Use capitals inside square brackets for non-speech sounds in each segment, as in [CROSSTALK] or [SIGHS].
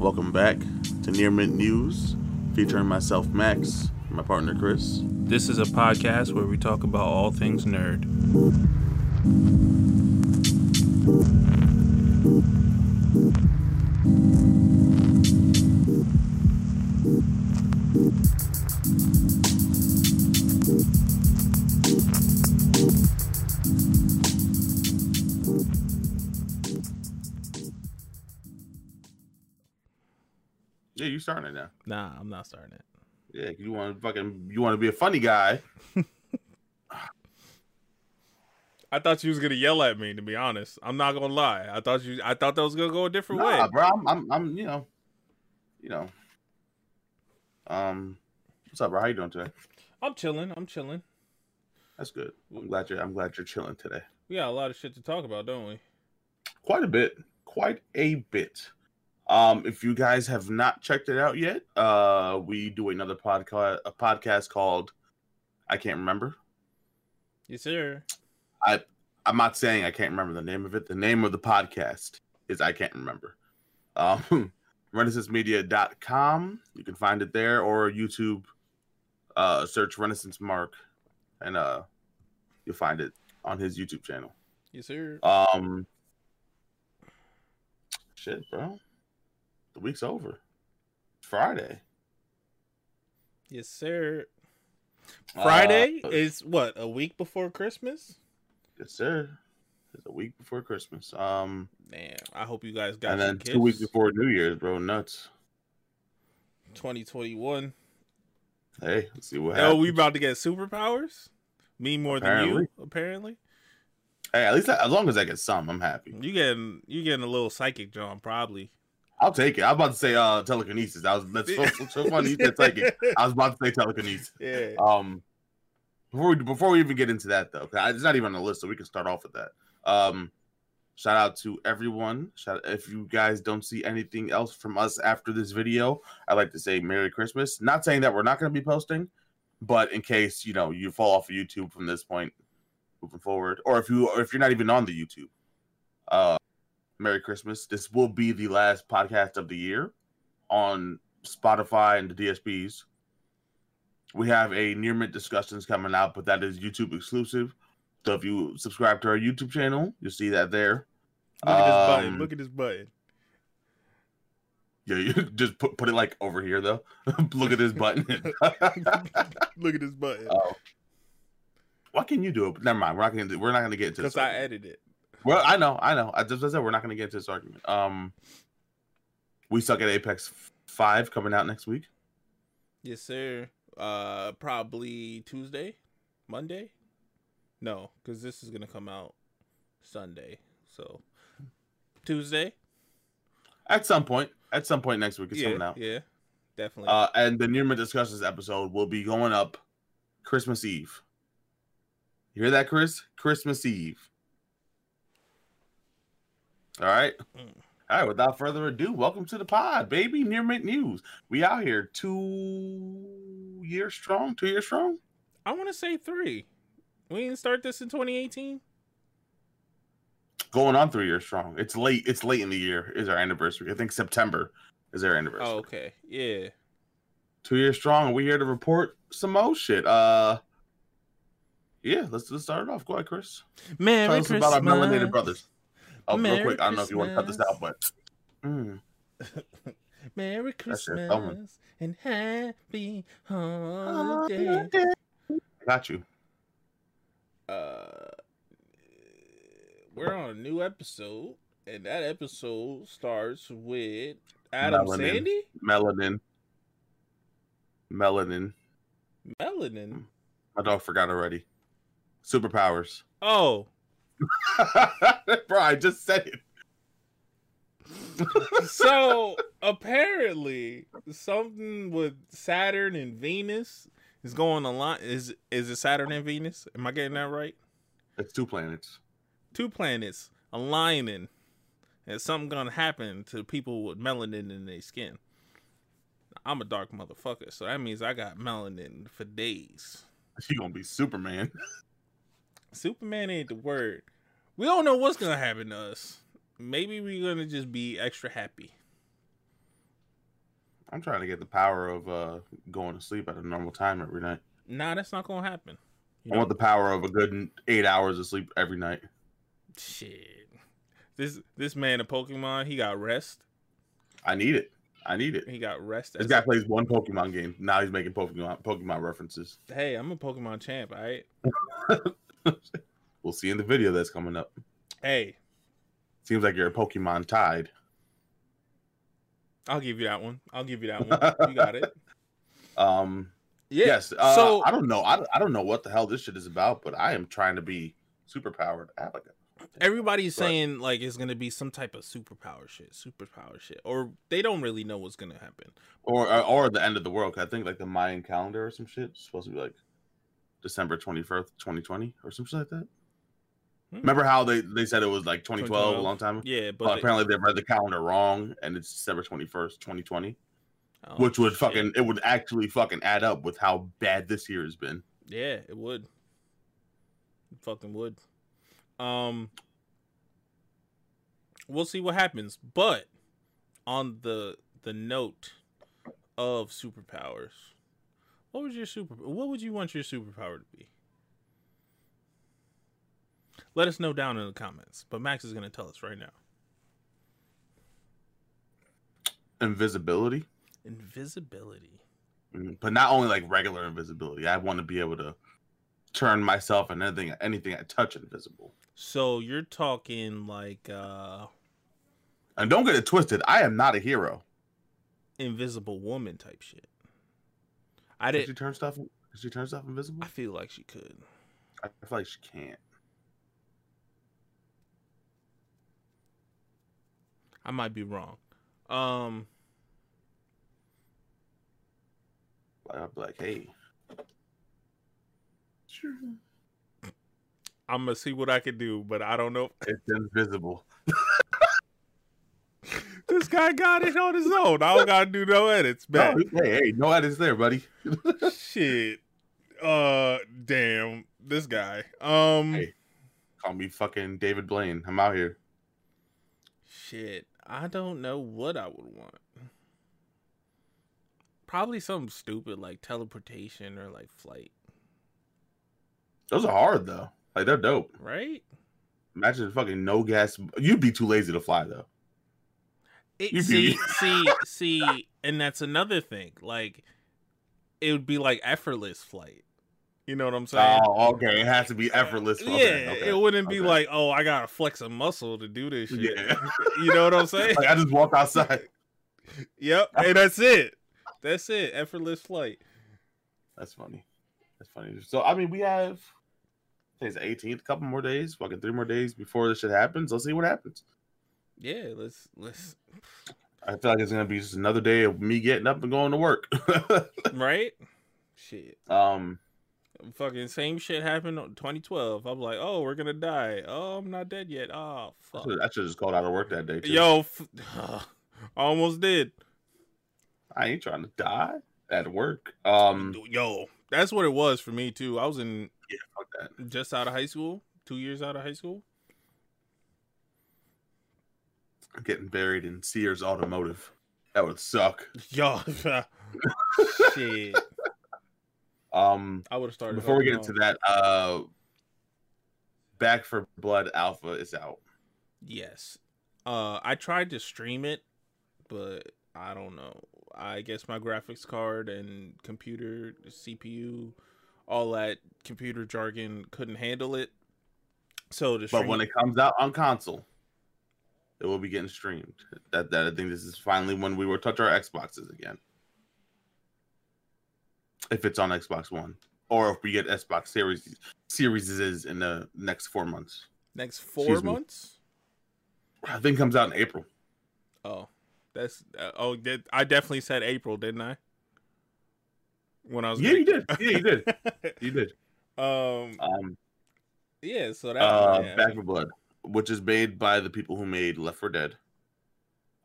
Welcome back to Near Mint News, featuring myself, Max, my partner, Chris. This is a podcast where we talk about all things nerd. Starting it now. Nah, I'm not starting it. Yeah, you want to fucking you want to be a funny guy. [LAUGHS] I thought you was gonna yell at me. To be honest, I'm not gonna lie. I thought you. I thought that was gonna go a different Nah, way. bro, I'm, I'm, I'm, you know, you know. Um, what's up, bro? How you doing today? I'm chilling. I'm chilling. That's good. I'm glad you're, I'm glad you're chilling today. We got a lot of shit to talk about, don't we? Quite a bit, quite a bit. Um, if you guys have not checked it out yet, uh, we do another podcast, a podcast called I can't remember. Yes, sir. I I'm not saying I can't remember the name of it. The name of the podcast is I can't remember. Um, [LAUGHS] renaissancemedia.com. You can find it there or YouTube. Uh, search Renaissance Mark, and uh, you'll find it on his YouTube channel. Yes, sir. Um, shit, bro. The week's over. Friday. Yes, sir. Friday Uh, is what a week before Christmas. yes, sir. It's a week before Christmas. Um, Man, I hope you guys got and then two weeks before New Year's, bro. Nuts. 2021. Hey, let's see what Oh, happens. we about to get superpowers. Me more than you, apparently. Hey, at least I, as long as I get some, I'm happy. You getting you getting a little psychic, John? Probably. I'll take it. I was about to say uh telekinesis. I was that's so, so, so funny you said it. I was about to say telekinesis. [LAUGHS] Yeah. Um, before we before we even get into that though, it's not even on the list, so we can start off with that. Um, shout out to everyone. Shout if you guys don't see anything else from us after this video, I'd like to say Merry Christmas. Not saying that we're not going to be posting, but in case you know you fall off of YouTube from this point moving forward, or if you or if you're not even on the YouTube, uh, Merry Christmas. This will be the last podcast of the year on Spotify and the DSPs. We have a near mint discussions coming out, but that is YouTube exclusive. So if you subscribe to our YouTube channel, you'll see that there. Look at this button. Um, Look at this button. Yeah, you [LAUGHS] just put put it like over here though. [LAUGHS] Look at this button. [LAUGHS] Look at this button. oh. Why can you do it? Never mind. We're not gonna do, we're not gonna get into this. Because I edited it. Well, I know, I know. I just I said we're not gonna get into this argument. Um, we suck at Apex Five coming out next week. Yes, sir. Uh, probably Tuesday, Monday. No, because this is gonna come out Sunday. So Tuesday. At some point, at some point next week, it's yeah, coming out. yeah, definitely. Uh, and the Near Mint Discussions episode will be going up Christmas Eve. You hear that, Chris? Christmas Eve. All right. All right. Without further ado, welcome to the pod, baby. Near Mint News. We out here two years strong. Two years strong. I want to say three. We didn't start this in 2018. Going on three years strong. It's late. It's late in the year. Is our anniversary? I think September is our anniversary. Oh, okay. Yeah. two years strong we here to report some more shit uh yeah let's let's start it off go ahead chris Merry tell us about our melanated brothers oh real quick i don't know if you want to cut this out but mm, [LAUGHS] Merry That shit thumbing. Christmas and happy holiday. I got you. Uh, we're on a new episode, and that episode starts with Adam Melanin. Sandy, melanin. Melanin. Melanin. my dog forgot already. Superpowers. Oh, [LAUGHS] bro i just said it [LAUGHS] so apparently something with Saturn and Venus is going a lot. Is is it Saturn and Venus? Am I getting that right? it's two planets Two planets aligning, and something gonna happen to people with melanin in their skin. I'm a dark motherfucker, so that means I got melanin for days. [LAUGHS] you gonna be superman Superman ain't the word. We don't know what's gonna happen to us. Maybe we're gonna just be extra happy. I'm trying to get the power of uh going to sleep at a normal time every night. Nah, that's not gonna happen. You I want the power of a good eight hours of sleep every night. shit. This this man in Pokemon, he got rest. I need it. I need it. He got rest. This guy plays one Pokemon game. Now he's making Pokemon Pokemon references. hey, I'm a Pokemon champ, all right? [LAUGHS] [LAUGHS] We'll see in the video that's coming up. Hey, Seems like you're a Pokemon tied. I'll give you that one. I'll give you that one. [LAUGHS] You got it. Um, Yeah. yes. Uh, so I don't know. I don't, I don't know what the hell this shit is about, but I am trying to be super powered. I have like a- everybody's Right. saying like it's gonna be some type of superpower shit, superpower shit, or they don't really know what's gonna happen. or or, or the end of the world. I think like the Mayan calendar or some shit is supposed to be like December twenty first, twenty twenty, or something like that. Hmm. Remember how they, they said it was like 2012, a long time ago? Yeah, but they- apparently they read the calendar wrong, and it's December twenty first, twenty twenty, oh, which would shit. fucking it would actually fucking add up with how bad this year has been. yeah, it would. It fucking would. Um, we'll see what happens. But on the the note of superpowers, what was your super? What would you want your superpower to be? Let us know down in the comments. But Max is gonna tell us right now. Invisibility, Invisibility. Mm, but not only like regular invisibility. I want to be able to turn myself and anything anything I touch invisible. So you're talking like uh And don't get it twisted. I am not a hero. invisible woman type shit. I Did she did turn stuff? Did she turn stuff invisible? I feel like she could. I feel like she can't. I might be wrong. Um Like, I'd be like, hey, I'm gonna see what I can do, but I don't know. If- it's invisible. [LAUGHS] this guy got it on his own. I don't gotta do no edits, No, man. hey, hey, no edits there, buddy. [LAUGHS] Shit. Uh damn. This guy. Um Hey. Call me fucking David Blaine. I'm out here. shit. I don't know what I would want. Probably something stupid like teleportation or like flight, Those are hard though. Like they're dope. right? Imagine fucking no gas. You'd be too lazy to fly though. It, see, see, see, and that's another thing. Like, it would be like effortless flight. You know what I'm saying? Oh, okay. It has to be effortless. yeah, Okay, okay, it wouldn't be okay. like, oh, I gotta flex a muscle to do this shit. Yeah. [LAUGHS] You know what I'm [LAUGHS] saying? like I just walk outside. yep, [LAUGHS] and that's it. That's it. Effortless flight. That's funny. That's funny. So I mean, we have today's the 18th. A couple more days, fucking three more days before this shit happens. Let's see what happens. Yeah, let's let's I feel like it's gonna be just another day of me getting up and going to work. [LAUGHS] right. Shit. um, Fucking same shit happened in 2012. I'm like, oh, we're gonna die. Oh, I'm not dead yet. Oh, fuck. should, I should just called out of work that day. Too. Yo, f- [SIGHS] I almost did. I ain't trying to die at work. Um, Yo, that's what it was for me too. I was in yeah, fuck that. just out of high school, two years out of high school. Getting buried in Sears Automotive. That would suck. Yo, [LAUGHS] shit. Um, I would have started before we get into that, uh, Back 4 Blood Alpha is out. Yes. Uh, I tried to stream it, but I don't know. I guess my graphics card and computer CPU, all that computer jargon couldn't handle it. So the But when it comes out on console, it will be getting streamed. That that I think this is finally when we will touch our Xboxes again. If it's on Xbox One, or if we get Xbox Series Series is in the next four months. next four excuse me. months. I think it comes out in April. Oh, that's uh, oh. Did, I definitely said April, didn't I? When I was Yeah, you did. Yeah, you did. [LAUGHS] You did. um. Um, Yeah. So that. uh, yeah. Back 4 Blood, which is made by the people who made Left 4 Dead.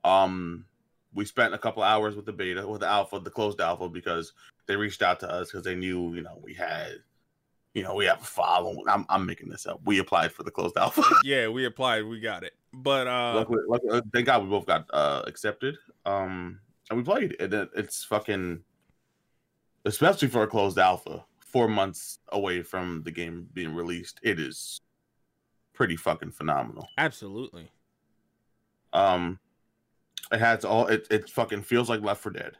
Um, we spent a couple hours with the beta, with the alpha, the closed alpha, because they reached out to us because they knew, you know, we had, you know, we have a following. I'm, I'm making this up. We applied for the closed alpha. [LAUGHS] yeah, we applied. We got it. But uh, luckily, luckily, thank God we both got uh, accepted. Um, and we played, and it, it's fucking, especially for a closed alpha, four months away from the game being released. It is pretty fucking phenomenal. Absolutely. Um, it has all. It it fucking feels like Left 4 Dead.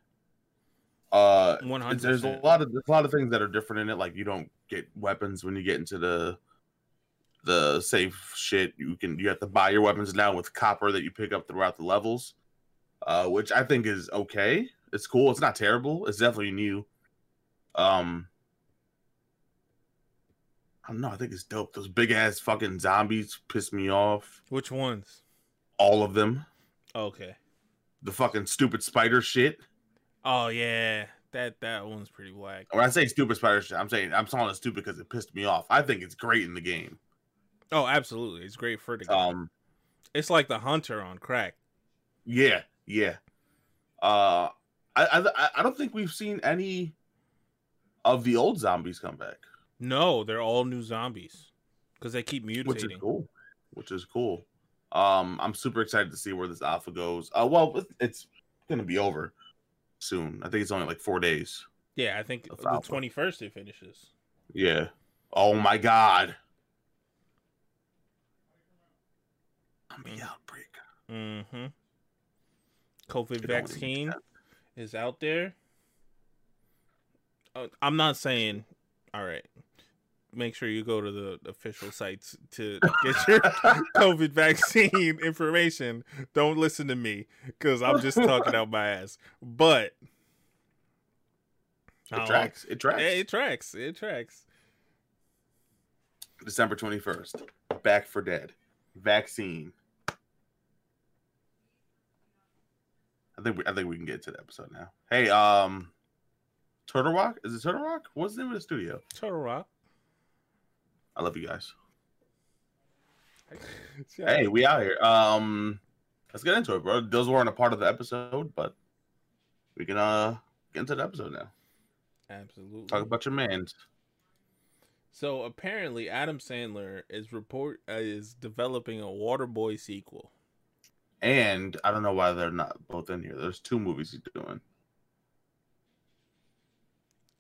Uh, One hundred. there's a lot of there's a lot of things that are different in it. Like you don't get weapons when you get into the the safe shit. You can you have to buy your weapons now with copper that you pick up throughout the levels, uh, which I think is okay. It's cool. It's not terrible. It's definitely new. Um, I don't know. I think it's dope. Those big ass fucking zombies piss me off. Which ones? All of them. Okay. The fucking stupid spider shit. Oh yeah, that that one's pretty whack. When I say stupid spider shit, I'm saying I'm calling it stupid because it pissed me off. I think it's great in the game. Oh, absolutely. It's great for the game. Um, it's like the hunter on crack. yeah, yeah. Uh, I I I don't think we've seen any of the old zombies come back, No, they're all new zombies because they keep mutating. which is cool. Which is cool. Um, I'm super excited to see where this alpha goes. Uh, well, it's- gonna be over soon. I think it's only like four days. Yeah, I think the alpha. twenty first it finishes. Yeah. Oh my god. Zombie outbreak. Mm-hmm. COVID It vaccine is out there. Uh, I'm not saying. All right. Make sure you go to the official sites to get your [LAUGHS] COVID vaccine information. Don't listen to me because I'm just talking out my ass. But It don't- tracks. It tracks. It, it tracks. It tracks. December 21st. Back for Dead. Vaccine. I think we, I think we can get to the episode now. Hey, um Turtle Rock? Is it Turtle Rock? What's the name of the studio? Turtle Rock. I love you guys. [LAUGHS] Hey, we out here. Um let's get into it, bro. Those weren't a part of the episode, but we can uh get into the episode now. Absolutely. Talk about your mans. So apparently, Adam Sandler is report uh, is developing a Waterboy sequel. And I don't know why they're not both in here. There's two movies he's doing.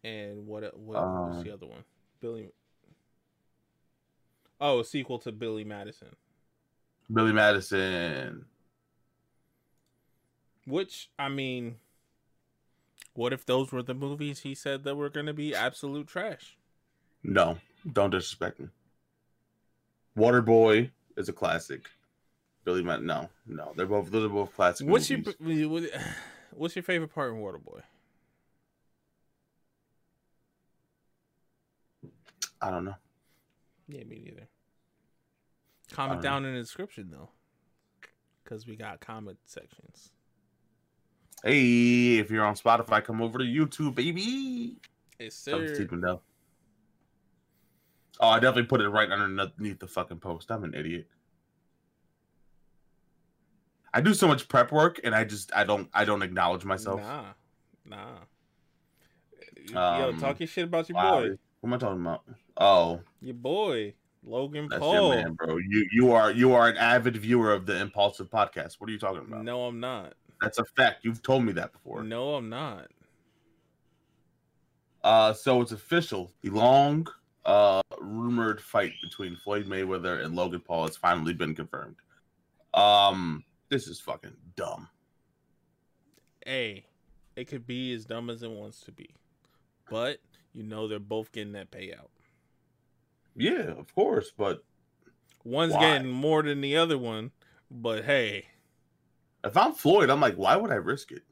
And what what was Um, the other one? Billy. Oh, a sequel to Billy Madison. Billy Madison. Which I mean, what if those were the movies he said that were going to be absolute trash? No, don't disrespect me. Waterboy is a classic. Billy Matt, no, no, they're both those are both classic. What's movies. your [SIGHS] what's your favorite part in Waterboy? I don't know. Yeah, me neither. Comment down in the description though, because we got comment sections. Hey, if you're on Spotify, come over to YouTube, baby. Yes, Tell sir. Stephen Dell. Oh, I definitely put it right underneath the fucking post. I'm an idiot. I do so much prep work, and I just I don't I don't acknowledge myself. Nah, nah. Yo, Um, talk your shit about your Wow, boy, What am I talking about? Oh, your boy Logan that's Paul. your man, bro. You you are you are an avid viewer of the Impulsive podcast. What are you talking about? No, I'm not. That's a fact. You've told me that before. No, I'm not. Uh, so it's official. The long, uh, rumored fight between Floyd Mayweather and Logan Paul has finally been confirmed. Um, this is fucking dumb. Hey, it could be as dumb as it wants to be, but you know they're both getting that payout. Yeah, of course, but One's Why? getting more than the other one, but hey, if I'm Floyd, I'm like, why would I risk it?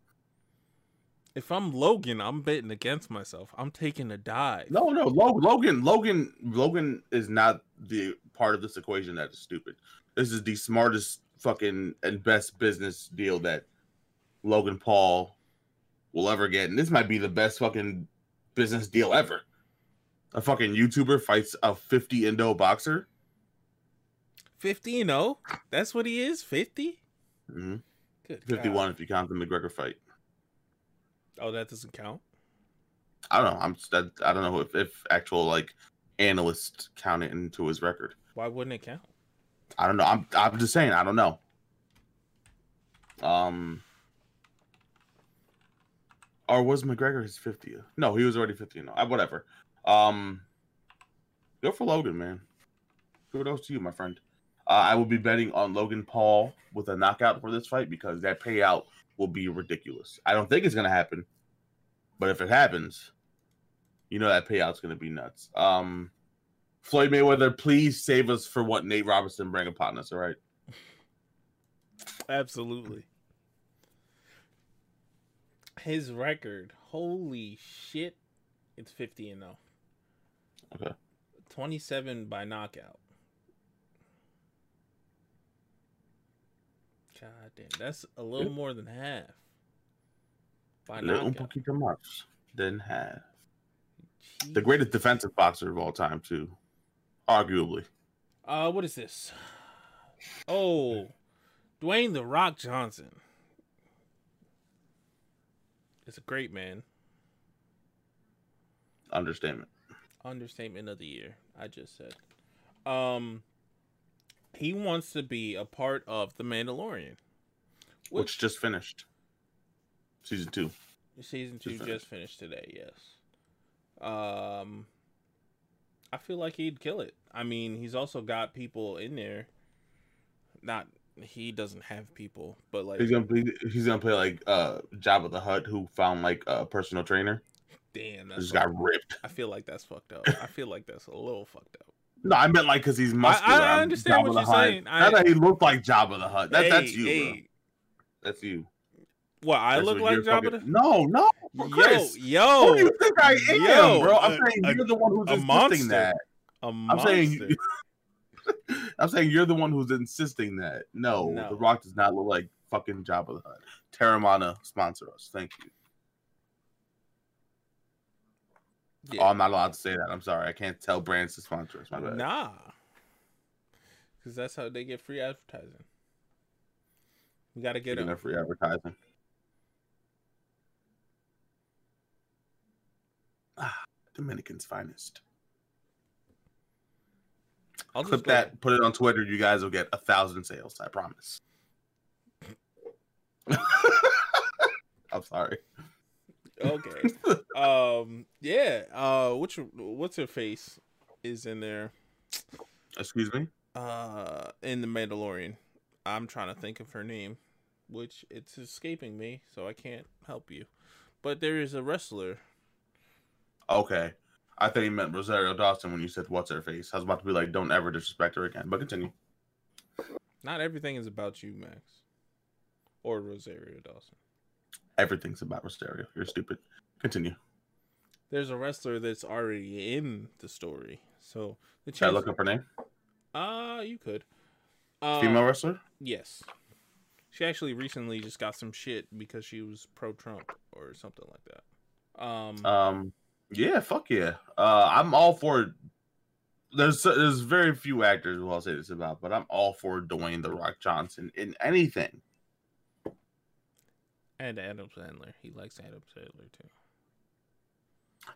if I'm Logan, I'm betting against myself. I'm taking a dive. No, no, Lo- Logan, Logan, Logan is not the part of this equation that is stupid. This is the smartest fucking and best business deal that Logan Paul will ever get, and this might be the best fucking business deal ever. A fucking YouTuber fights a 50 Indo boxer. 50 and 0? That's what he is? 50? Mhm. Good 51 God. if you count the McGregor fight. Oh, that doesn't count. I don't know. I'm that, I don't know if, if actual like analysts count it into his record. Why wouldn't it count? I don't know. I'm I'm just saying. I don't know. Um. Or was McGregor his 50th? No, he was already 50. No, uh, whatever. Um, go for Logan, man. Kudos to you, my friend. Uh, I will be betting on Logan Paul with a knockout for this fight because that payout will be ridiculous. I don't think it's gonna happen, but if it happens, you know that payout's gonna be nuts. Um, Floyd Mayweather, please save us for what Nate Robinson bring upon us. All right. Absolutely. His record, holy shit, it's 50 and 0. Okay. 27 by knockout. God damn, that's a little Yeah. more than half. By Little knockout. poquito más than half. The greatest defensive boxer of all time, too. Arguably. Uh, what is this? Oh, Dwayne the Rock Johnson. It's a great man. Understatement. Understatement of the year. I just said. Um, he wants to be a part of the Mandalorian. Which, Which just finished. Season two. season just two just finished today. Yes. Um, I feel like he'd kill it. I mean, he's also got people in there. Not he doesn't have people, but like He's gonna play. He's gonna play like uh Jabba the Hutt, who found like a personal trainer. Damn, that's Just got ripped. I feel like that's fucked up. I feel like that's a little fucked up. No, I meant like because he's muscular. I I'm understand Jabba what you're Hutt. saying. I- Not that he looked like Jabba the Hutt. That, that's Hey, you, bro. That's you. What I That's look what like Jabba? fucking- the- No, no, Chris. Yo, Who do yo, you think I am, yo, bro? I'm a- saying a- you're the one who's insisting monster. that. a I'm saying [LAUGHS] I'm saying you're the one who's insisting that. No, No. The Rock does not look like fucking Jabba the Hutt. Terramana sponsor us. Thank you. Yeah. Oh, I'm not allowed to say that. I'm sorry. I can't tell brands to sponsor us. My bad. Nah, because that's how they get free advertising. We got to get them. free advertising. Ah, Dominican's finest. I'll Clip that, put it on Twitter. You guys will get a thousand sales. I promise. [LAUGHS] I'm sorry. Okay. [LAUGHS] um. Yeah. Uh. Which what's her face is in there? Excuse me. Uh. In the Mandalorian. I'm trying to think of her name, which it's escaping me, so I can't help you. But there is a wrestler. Okay. I thought you meant Rosario Dawson when you said what's her face. I was about to be like, don't ever disrespect her again. But continue. Not everything is about you, Max. Or Rosario Dawson. Everything's about Rosario. You're stupid. Continue. There's a wrestler that's already in the story, so the Should I look up her name? Uh, you could. Uh, Female wrestler? Yes. She actually recently just got some shit because she was pro Trump or something like that. Um, Um, yeah, fuck yeah. Uh, I'm all for. There's there's very few actors who I'll say this about, but I'm all for Dwayne the Rock Johnson in anything. And Adam Sandler. He likes Adam Sandler too.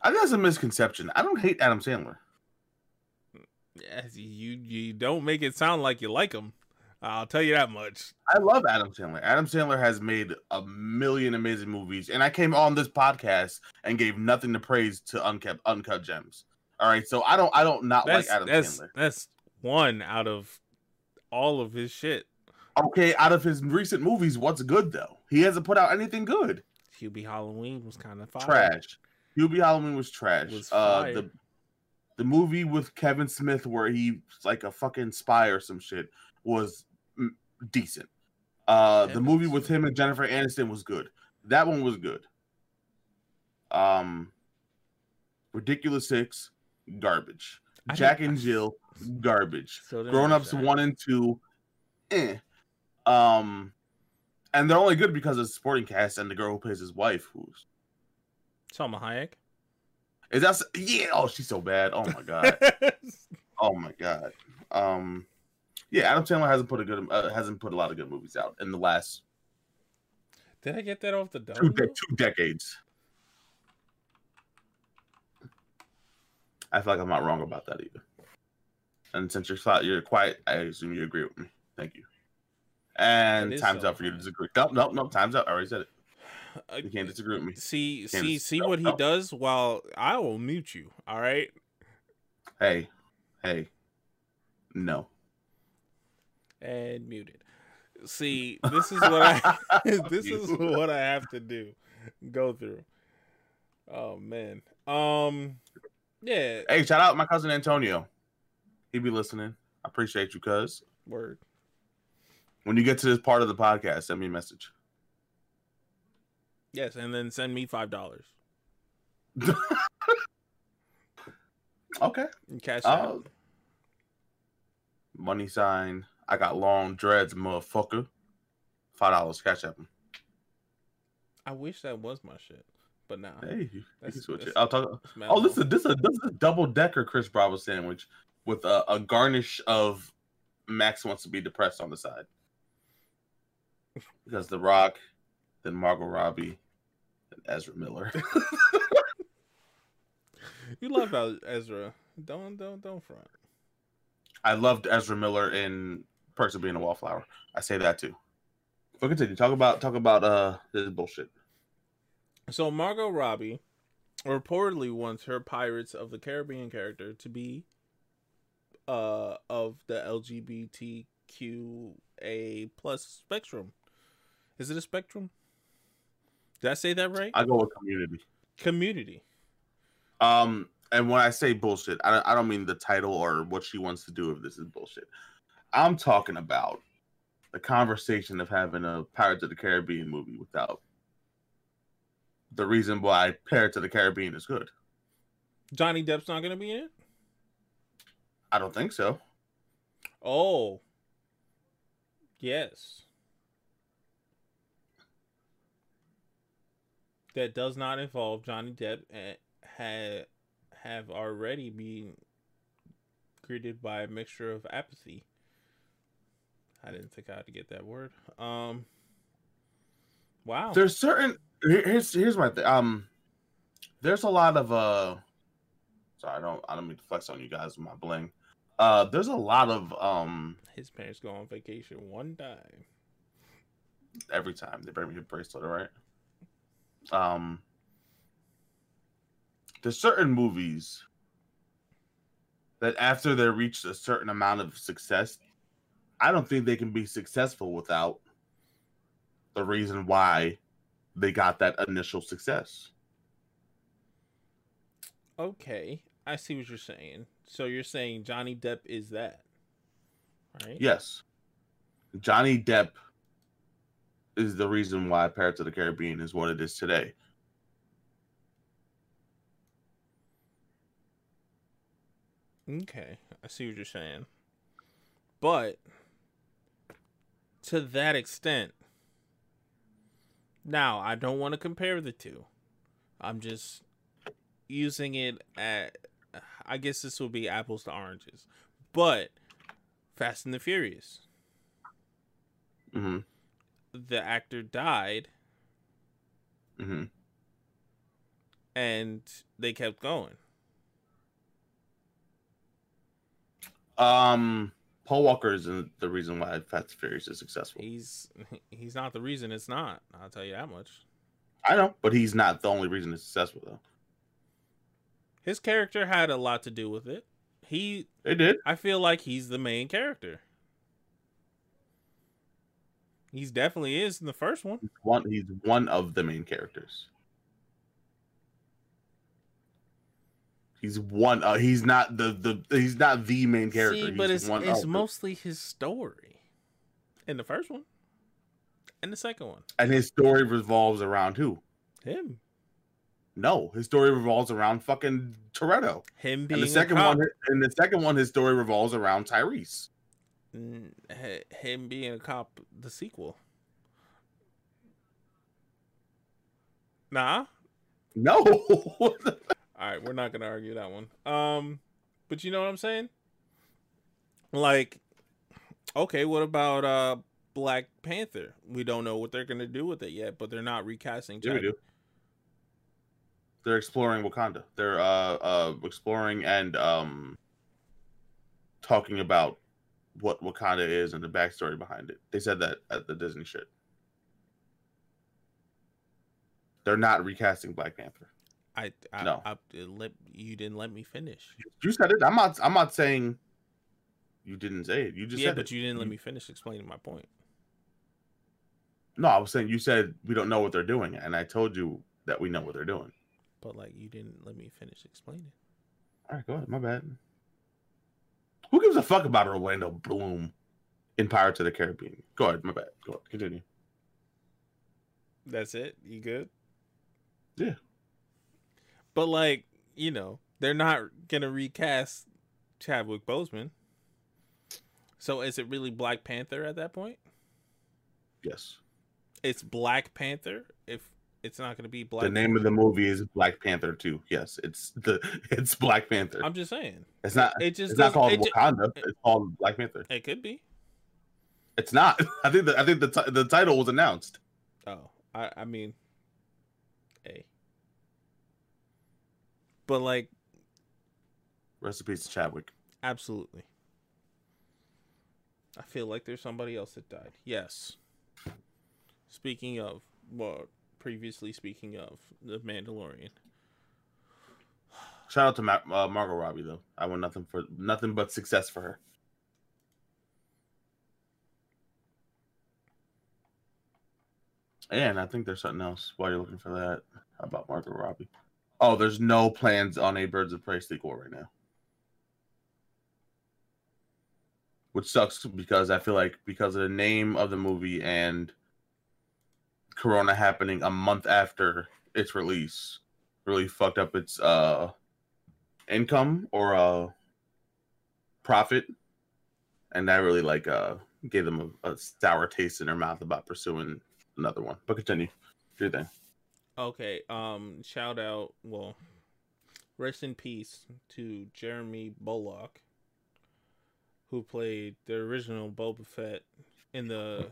I think that's a misconception. I don't hate Adam Sandler. Yes, you you don't make it sound like you like him. I'll tell you that much. I love Adam Sandler. Adam Sandler has made a million amazing movies, and I came on this podcast and gave nothing to praise to Uncut Uncut Gems. All right, so I don't I don't not That's like Adam that's Sandler. that's one out of all of his shit. Okay, out of his recent movies, what's good though? He hasn't put out anything good. Hubie Halloween was kind of. Trash. Hubie Halloween was trash. Was uh, the the movie with Kevin Smith where he's like a fucking spy or some shit was decent. Uh, the movie with him and Jennifer Aniston was good. That one was good. Um, Ridiculous Six, garbage. I Jack and Jill, garbage. So Grown Ups one and two, eh. Um, and they're only good because of the supporting cast and the girl who plays his wife, who's Salma Hayek. is that yeah? Oh, she's so bad. Oh my god. [LAUGHS] oh my god. Um, yeah, Adam Sandler hasn't put a good uh, hasn't put a lot of good movies out in the last Did I get that off the two, de- two decades. I feel like I'm not wrong about that either. And since you're you're quiet, I assume you agree with me. Thank you. And time's so up for you to disagree. Nope, nope, nope. Time's up. I already said it. Uh, You can't disagree with me. see, see, dis- see no, what he no. does. While I will mute you. All right. Hey, hey, no. and muted. See, this is what I [LAUGHS] [LAUGHS] this is what I have to do. Go through. Oh man. Um yeah, Hey, shout out my cousin Antonio. He be listening. I appreciate you, cuz. word. When you get to this part of the podcast, send me a message. Yes, and then send me five dollars. [LAUGHS] Okay. Cash uh, Oh. out. Money sign. I got long dreads, motherfucker. Five dollars. Cash app 'em. I wish that was my shit. But nah. Hey, you, That's- can switch it. I'll talk. Oh, this is this is this is a double decker Chris Bravo sandwich with a, a garnish of Max wants to be depressed on the side because The Rock, then Margot Robbie, then Ezra Miller. [LAUGHS] [LAUGHS] You love El- Ezra. Don't don't don't front. I loved Ezra Miller in Perks of Being a Wallflower. I say that too. But continue. Talk about talk about uh this bullshit. So Margot Robbie reportedly wants her Pirates of the Caribbean character to be uh of the LGBTQA plus spectrum. Is it a spectrum? Did I say that right? I go with community. Community. Um, and when I say bullshit, I don't, I don't mean the title or what she wants to do if this is bullshit. I'm talking about the conversation of having a Pirates of the Caribbean movie without the reason why Pirates of the Caribbean is good. Johnny Depp's not gonna be in it? I don't think so. Oh. Yes. That does not involve Johnny Depp had have already been greeted by a mixture of apathy. I didn't think I had to get that word. Um Wow. There's certain here's here's my thing. Um, there's a lot of uh, sorry, I don't I don't mean to flex on you guys with my bling. Uh, there's a lot of um His parents go on vacation one time. every time they bring me a bracelet, right? Um, there's certain movies that after they reach a certain amount of success, I don't think they can be successful without the reason why they got that initial success. Okay. I see what you're saying. So you're saying Johnny Depp is that. Right? Yes, Johnny Depp is the reason why Pirates of the Caribbean is what it is today. Okay, I see what you're saying. But to that extent, now I don't want to compare the two. I'm just using it at I guess this will be apples to oranges. But Fast and the Furious, hmm the actor died hmm and they kept going. Um, Paul Walker is the reason why Fast and Furious is successful. He's he's not the reason it's not. I'll tell you that much. I know, but he's not the only reason it's successful though. His character had a lot to do with it. He They did. I feel like he's the main character. He's definitely is in the first one. He's one. He's one of the main characters. He's one. Uh, he's not the the. He's not the main character. See, he's but it's one it's of mostly his story in the first one and the second one. and his story revolves around who? Him, No, his story revolves around fucking Toretto. him being And the second one, in the second one, his story revolves around Tyrese. Him being a cop, the sequel. Nah, No, [LAUGHS] All right, we're not gonna argue that one. Um, but you know what I'm saying? Like, okay, what about uh Black Panther? We don't know what they're gonna do with it yet, but they're not recasting. Yeah, we do. They're exploring Wakanda. They're uh uh exploring and um talking about what Wakanda is and the backstory behind it. They said that at the Disney shit. They're not recasting Black Panther. I, I No. I, let you didn't let me finish. You said it. I'm not. I'm not saying you didn't say it. You just yeah, said but it. you didn't let me finish explaining my point. No, I was saying you said we don't know what they're doing, and I told you that we know what they're doing. But like you didn't let me finish explaining. All right, go ahead. My bad. Who gives a fuck about Orlando Bloom in Pirates of the Caribbean? Go ahead. My bad. Go ahead. Continue. That's it. You good? Yeah. But like, you know, they're not gonna recast Chadwick Boseman. So is it really Black Panther at that point? Yes. It's Black Panther it's not gonna be Black. the name of the movie is Black Panther 2. Yes, it's the [LAUGHS] it's Black Panther. I'm just saying. it's not. It just It's not called it Wakanda. it's called Black Panther. It could be. It's not. [LAUGHS] I think the I think the ti- the title was announced. Oh, I I mean, hey. But like, recipes to Chadwick. absolutely. I feel like there's somebody else that died. Yes. Speaking of, well, previously speaking of the Mandalorian. Shout out to uh, Margot Robbie though. I want nothing for nothing but success for her. And I think there's something else while you're looking for that about Margot Robbie. Oh, there's no plans on a Birds of Prey sequel right now. Which sucks because I feel like because of the name of the movie and Corona happening a month after its release, really fucked up its uh income or uh profit. And that really like uh gave them a, a sour taste in their mouth about pursuing another one. But continue. Do your thing. Okay, um, shout out, well, rest in peace to Jeremy Bulloch, who played the original Boba Fett in the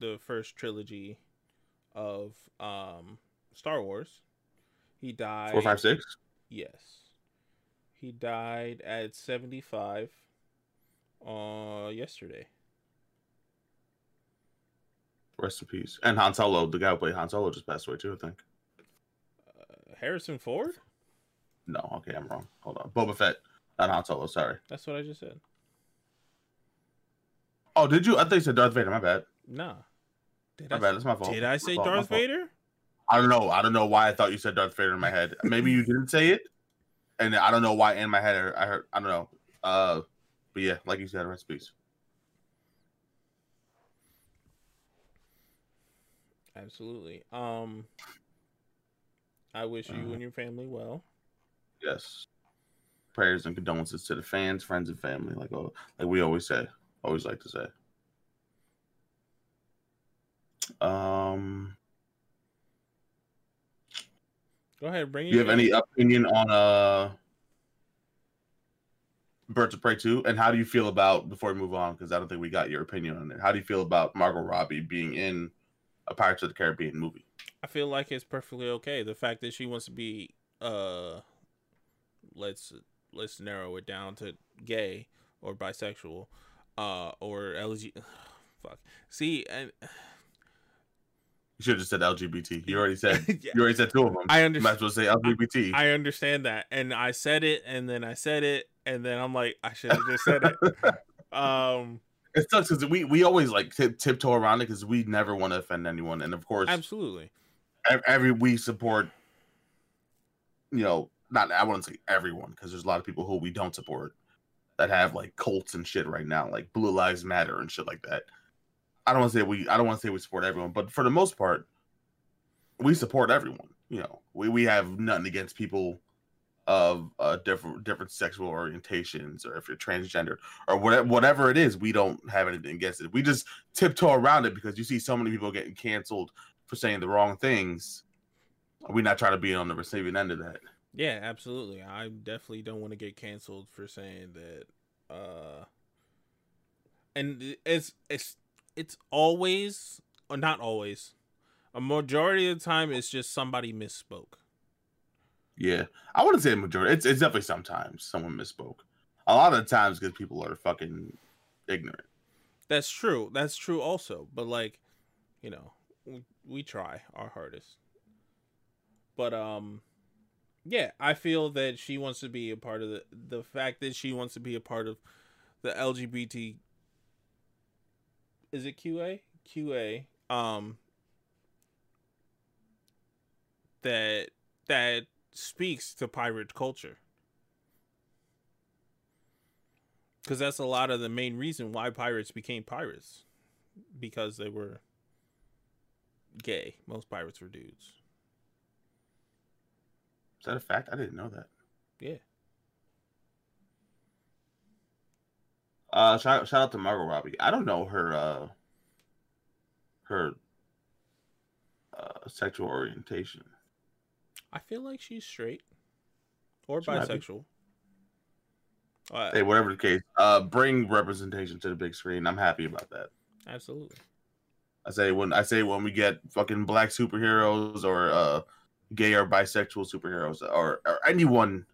the first trilogy of um Star Wars. He died. four five six Yes, he died at seventy five. Uh, yesterday. rest in peace and han solo the guy who played han solo just passed away too i think Uh, Harrison Ford. no okay i'm wrong hold on boba fett not han solo sorry That's what I just said. oh did you i think you said darth vader my bad Nah. Did my I, bad that's my fault did I say fault, Darth. Vader? i don't know i don't know why i thought you said darth vader in my head maybe you didn't say it and i don't know why in my head i heard i don't know uh but yeah like you said peace Absolutely. Um I wish you Uh, and your family well. Yes. Prayers and condolences to the fans, friends, and family, like oh, like we always say, always like to say. Um, Go ahead, bring do you have any opinion on uh Birds of Prey 2? And how do you feel about before we move on, because I don't think we got your opinion on it. How do you feel about Margot Robbie being in a Pirates of the Caribbean movie? I feel like it's perfectly okay. The fact that she wants to be uh let's let's narrow it down to gay or bisexual uh or LG [SIGHS] fuck. See, and You should have just said LGBT. You [LAUGHS] already said Yeah, you already said two of them. I understand. might as well say LGBT. I understand that, and I said it, and then I said it, and then I'm like, I should have just said it. [LAUGHS] Um, It sucks because we we always like tip, tiptoe around it because we never want to offend anyone, and of course, absolutely. ev- every we support. You know, not I wouldn't say everyone because there's a lot of people who we don't support that have like cults and shit right now, like Blue Lives Matter and shit like that. I don't want to say we I don't want to say we support everyone, but for the most part, we support everyone. You know, we we have nothing against people of uh, different different sexual orientations or if you're transgender or whatever whatever it is we don't have anything against it we just tiptoe around it because you see so many people getting canceled for saying the wrong things we're not trying to be on the receiving end of that Yeah, absolutely. I definitely don't want to get canceled for saying that. Uh, and it's it's it's always or not always. A majority of the time, it's just somebody misspoke. yeah i wouldn't say a majority it's, it's definitely sometimes someone misspoke a lot of the times because people are fucking ignorant That's true. That's true also. But like, you know, we, we try our hardest. But um, yeah, I feel that she wants to be a part of the the fact that she wants to be a part of the LGBT. Is it QA? QA. Um. That that speaks to pirate culture. Because that's a lot of the main reason why pirates became pirates. Because they were gay. Most pirates were dudes. Is that a fact? I didn't know that. Yeah. Uh, shout, shout out to Margot Robbie. I don't know her uh her uh sexual orientation. I feel like she's straight or She bisexual. Uh, Hey, whatever the case, uh, bring representation to the big screen. I'm happy about that. absolutely. I say when I say when we get fucking black superheroes or uh gay or bisexual superheroes or, or anyone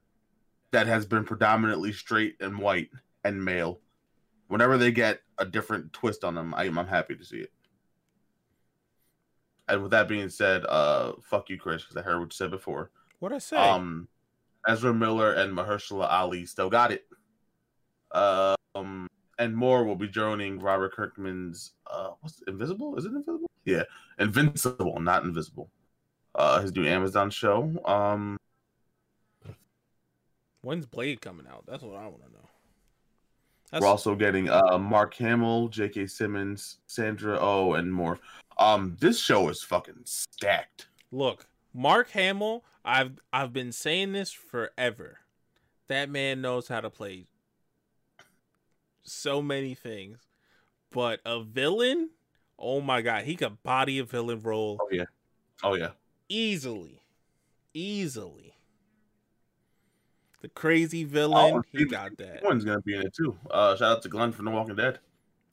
that has been predominantly straight and white and male, whenever they get a different twist on them, I, I'm happy to see it. And with that being said, uh, fuck you, Chris, because I heard what you said before. What I say? Um, Ezra Miller and Mahershala Ali still got it. Um, and more will be joining Robert Kirkman's uh, what's Invisible? Is it Invisible? Yeah, Invincible, not Invisible. Uh, his new Amazon show. Um, When's Blade coming out? That's what I want to know. That's we're also getting uh Mark Hamill, J.K. Simmons, Sandra Oh, and more. Um, this show is fucking stacked. look, Mark Hamill. I've I've been saying this forever. That man knows how to play so many things, but a villain. Oh my god, he could body a villain role Oh yeah, oh yeah. easily, easily. The crazy villain, Oh, he got that. One's gonna be in it too. Uh, shout out to Glenn from The Walking Dead.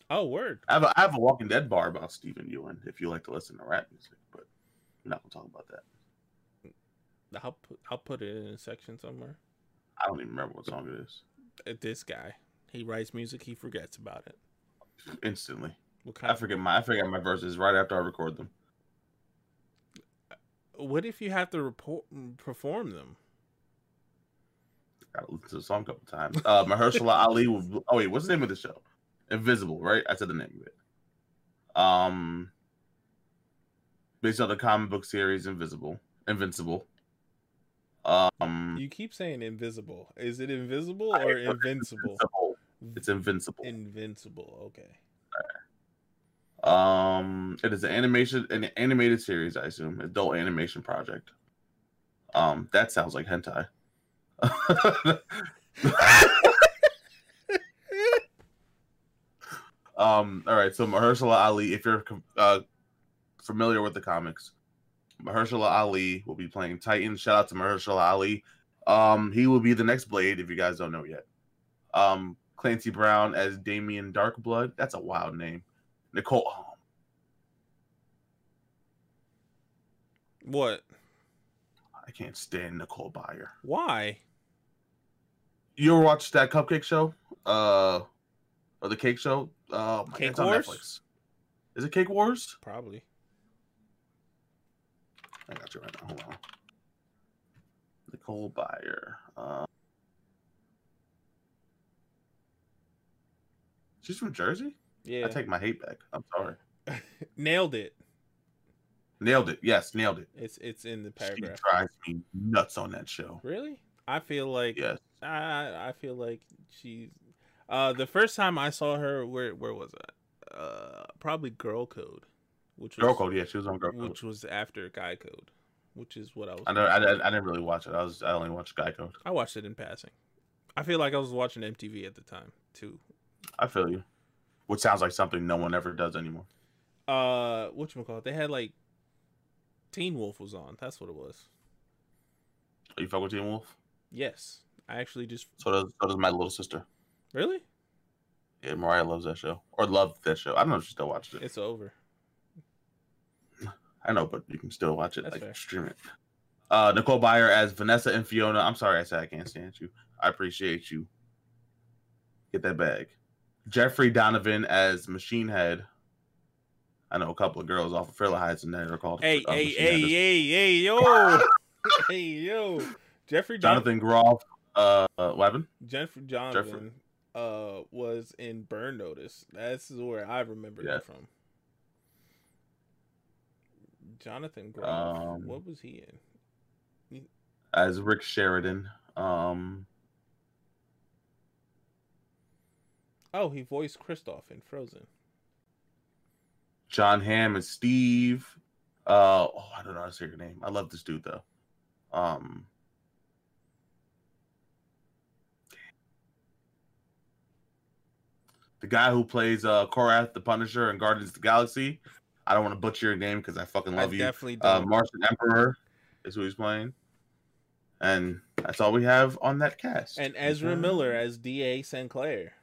Oh, word. I have a, I have a Walking Dead bar about Steven Yeun if you like to listen to rap music, but we're not gonna talk about that. I'll put I'll put it in a section somewhere. I don't even remember what song it is. Uh, This guy, he writes music, he forgets about it. Instantly, What I forget my I forget my verses right after I record them. what if you have to report perform them? I gotta listen to the song a couple times. Uh, Mahershala [LAUGHS] Ali. Will, oh wait, what's the name of the show? Invisible, right? I said the name of it. Um, based on the comic book series Invisible, Invincible. Um, You keep saying invisible. Is it invisible or invincible? Invincible. It's Invincible. Invincible. Okay. Um, it is an animation, an animated series, I assume, adult animation project. Um, that sounds like hentai. [LAUGHS] um, all right. So Mahershala Ali, if you're uh, familiar with the comics, Mahershala Ali will be playing Titan. Shout out to Mahershala Ali. Um, he will be the next Blade if you guys don't know yet. Um, Clancy Brown as Damien Darkblood. That's a wild name. Nicole. What? I can't stand Nicole Byer. Why? You ever watched that cupcake show? Uh, or the cake show? Uh, Cake on Wars? Netflix. Is it Cake Wars? Probably. I got you right now. Hold on. Nicole Byer. Uh, she's from Jersey. Yeah. I take my hate back. I'm sorry. [LAUGHS] Nailed it. Nailed it. Yes, nailed it. It's it's in the paragraph. She drives me nuts on that show. Really? I feel like Yes. I I feel like she's uh the first time I saw her where where was I? Uh probably Girl Code, which was Girl Code. Yeah, she was on Girl Code. which was after Guy Code, which is what I was I, never, I, didn't- I didn't really watch it. I was I only watched Guy Code. I watched it in passing. I feel like I was watching MTV at the time too. I feel you. Which sounds like something no one ever does anymore. Uh whatchamacallit, they had like Teen Wolf was on. That's what it was. Are you fuck with Teen Wolf? Yes. I actually just So does so does my little sister. really? Yeah, Mariah loves that show or loved that show. I don't know if she still watches it. It's over. I know, but you can still watch it, That's like fair. stream it. Uh, Nicole Byer as Vanessa and Fiona. I'm sorry, I said I can't stand you. I appreciate you. Get that bag. Jeffrey Donovan as Machine Head. I know a couple of girls off of in there are called. Hey, uh, hey, hey, hey, hey, yo. [LAUGHS] hey yo, Jeffrey Jonathan Groff, uh, weapon. Jeffrey Jonathan, Jeffrey. uh, was in Burn Notice. That's where I remember Yeah. him from. Jonathan Groff. Um, what was he in? as Rick Sheridan. Um, Oh, he voiced Kristoff in Frozen. John Hamm and Steve. Uh, oh, I don't know how to say your name. I love this dude though. Um, the guy who plays uh Korath the Punisher and Guardians of the Galaxy. I don't want to butcher your name because I fucking love I you. definitely Uh. Martian Emperor is who he's playing, and that's all we have on that cast. and Ezra Miller as D.A. Sinclair,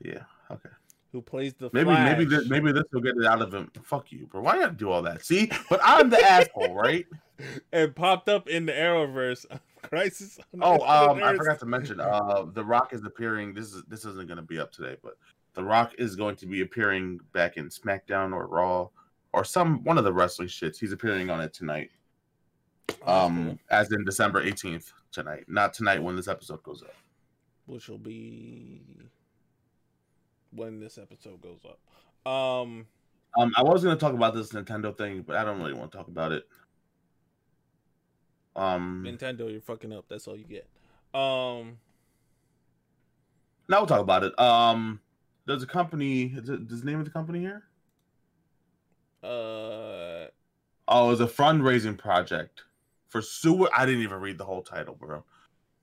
Yeah. Okay. who plays the Maybe Flash. maybe this, maybe this will get it out of him. Fuck you, bro. Why you gotta do all that? See, but I'm the [LAUGHS] asshole, right? [LAUGHS] and popped up in the Arrowverse. Crisis. Oh, um, I forgot to mention. Uh, The Rock is appearing. This is this isn't going to be up today, but The Rock is going to be appearing back in SmackDown or Raw or some one of the wrestling shits. He's appearing on it tonight. Um, as in December 18th tonight, not tonight when this episode goes up. which will be when this episode goes up. Um, Um, I was going to talk about this Nintendo thing, but I don't really want to talk about it. Um, Nintendo, you're fucking up. That's all you get. Um, now we'll talk about it. Um, there's a company. Is it, is the name of the company here? uh, Oh, it was a fundraising project for sui I didn't even read the whole title, bro.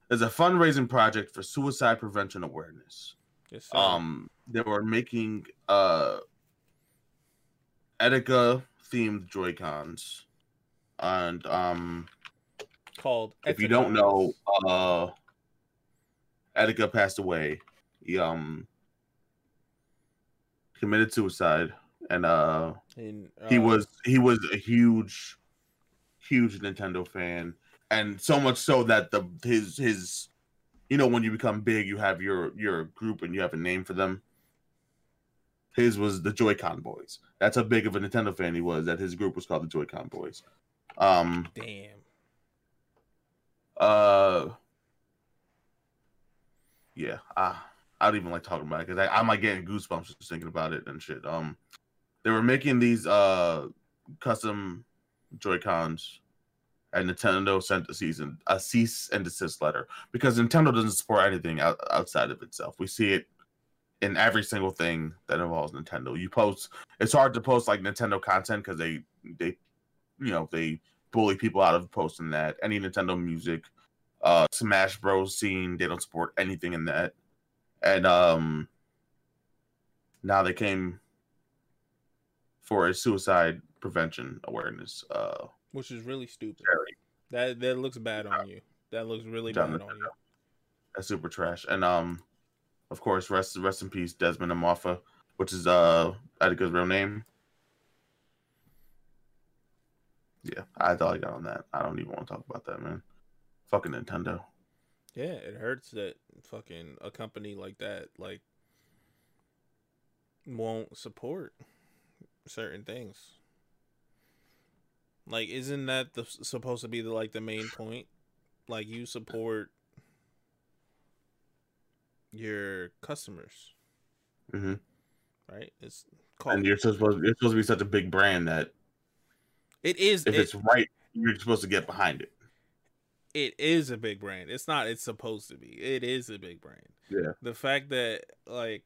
There's a fundraising project for suicide prevention awareness. yes, sir. Um, they were making uh Etika themed Joy Cons, and um, called. if you don't know, uh, Etika passed away. He um committed suicide, and uh And, he uh, was he was a huge huge nintendo fan and so much so that the his his you know when you become big you have your your group and you have a name for them his was the joy-con boys that's how big of a nintendo fan he was that his group was called the joy-con boys um Damn. Uh yeah ah i don't even like talking about it because i'm like getting goosebumps just thinking about it and shit. Um they were making these uh custom joy cons and nintendo sent a season a cease and desist letter because nintendo doesn't support anything out, outside of itself. We see it in every single thing that involves nintendo. You post it's hard to post like nintendo content because they they you know they bully people out of posting that any nintendo music uh smash bros scene they don't support anything in that and um now they came for a suicide prevention awareness uh Which is really stupid. charity. That that looks bad on you. That looks really bad it. on you. That's super trash. And um of course rest rest in peace Desmond Amofa, which is uh Etika's real name. Yeah, I thought I got on that. I don't even want to talk about that, man. Fucking Nintendo. Yeah, it hurts that fucking a company like that like won't support certain things. Like, isn't that the supposed to be the like the main point? Like, you support your customers, hmm right? It's called. And you're supposed you're supposed to be such a big brand that It is. if it- it's right, you're supposed to get behind it. it is a big brand. It's not. It's supposed to be. It is a big brand. Yeah. The fact that like,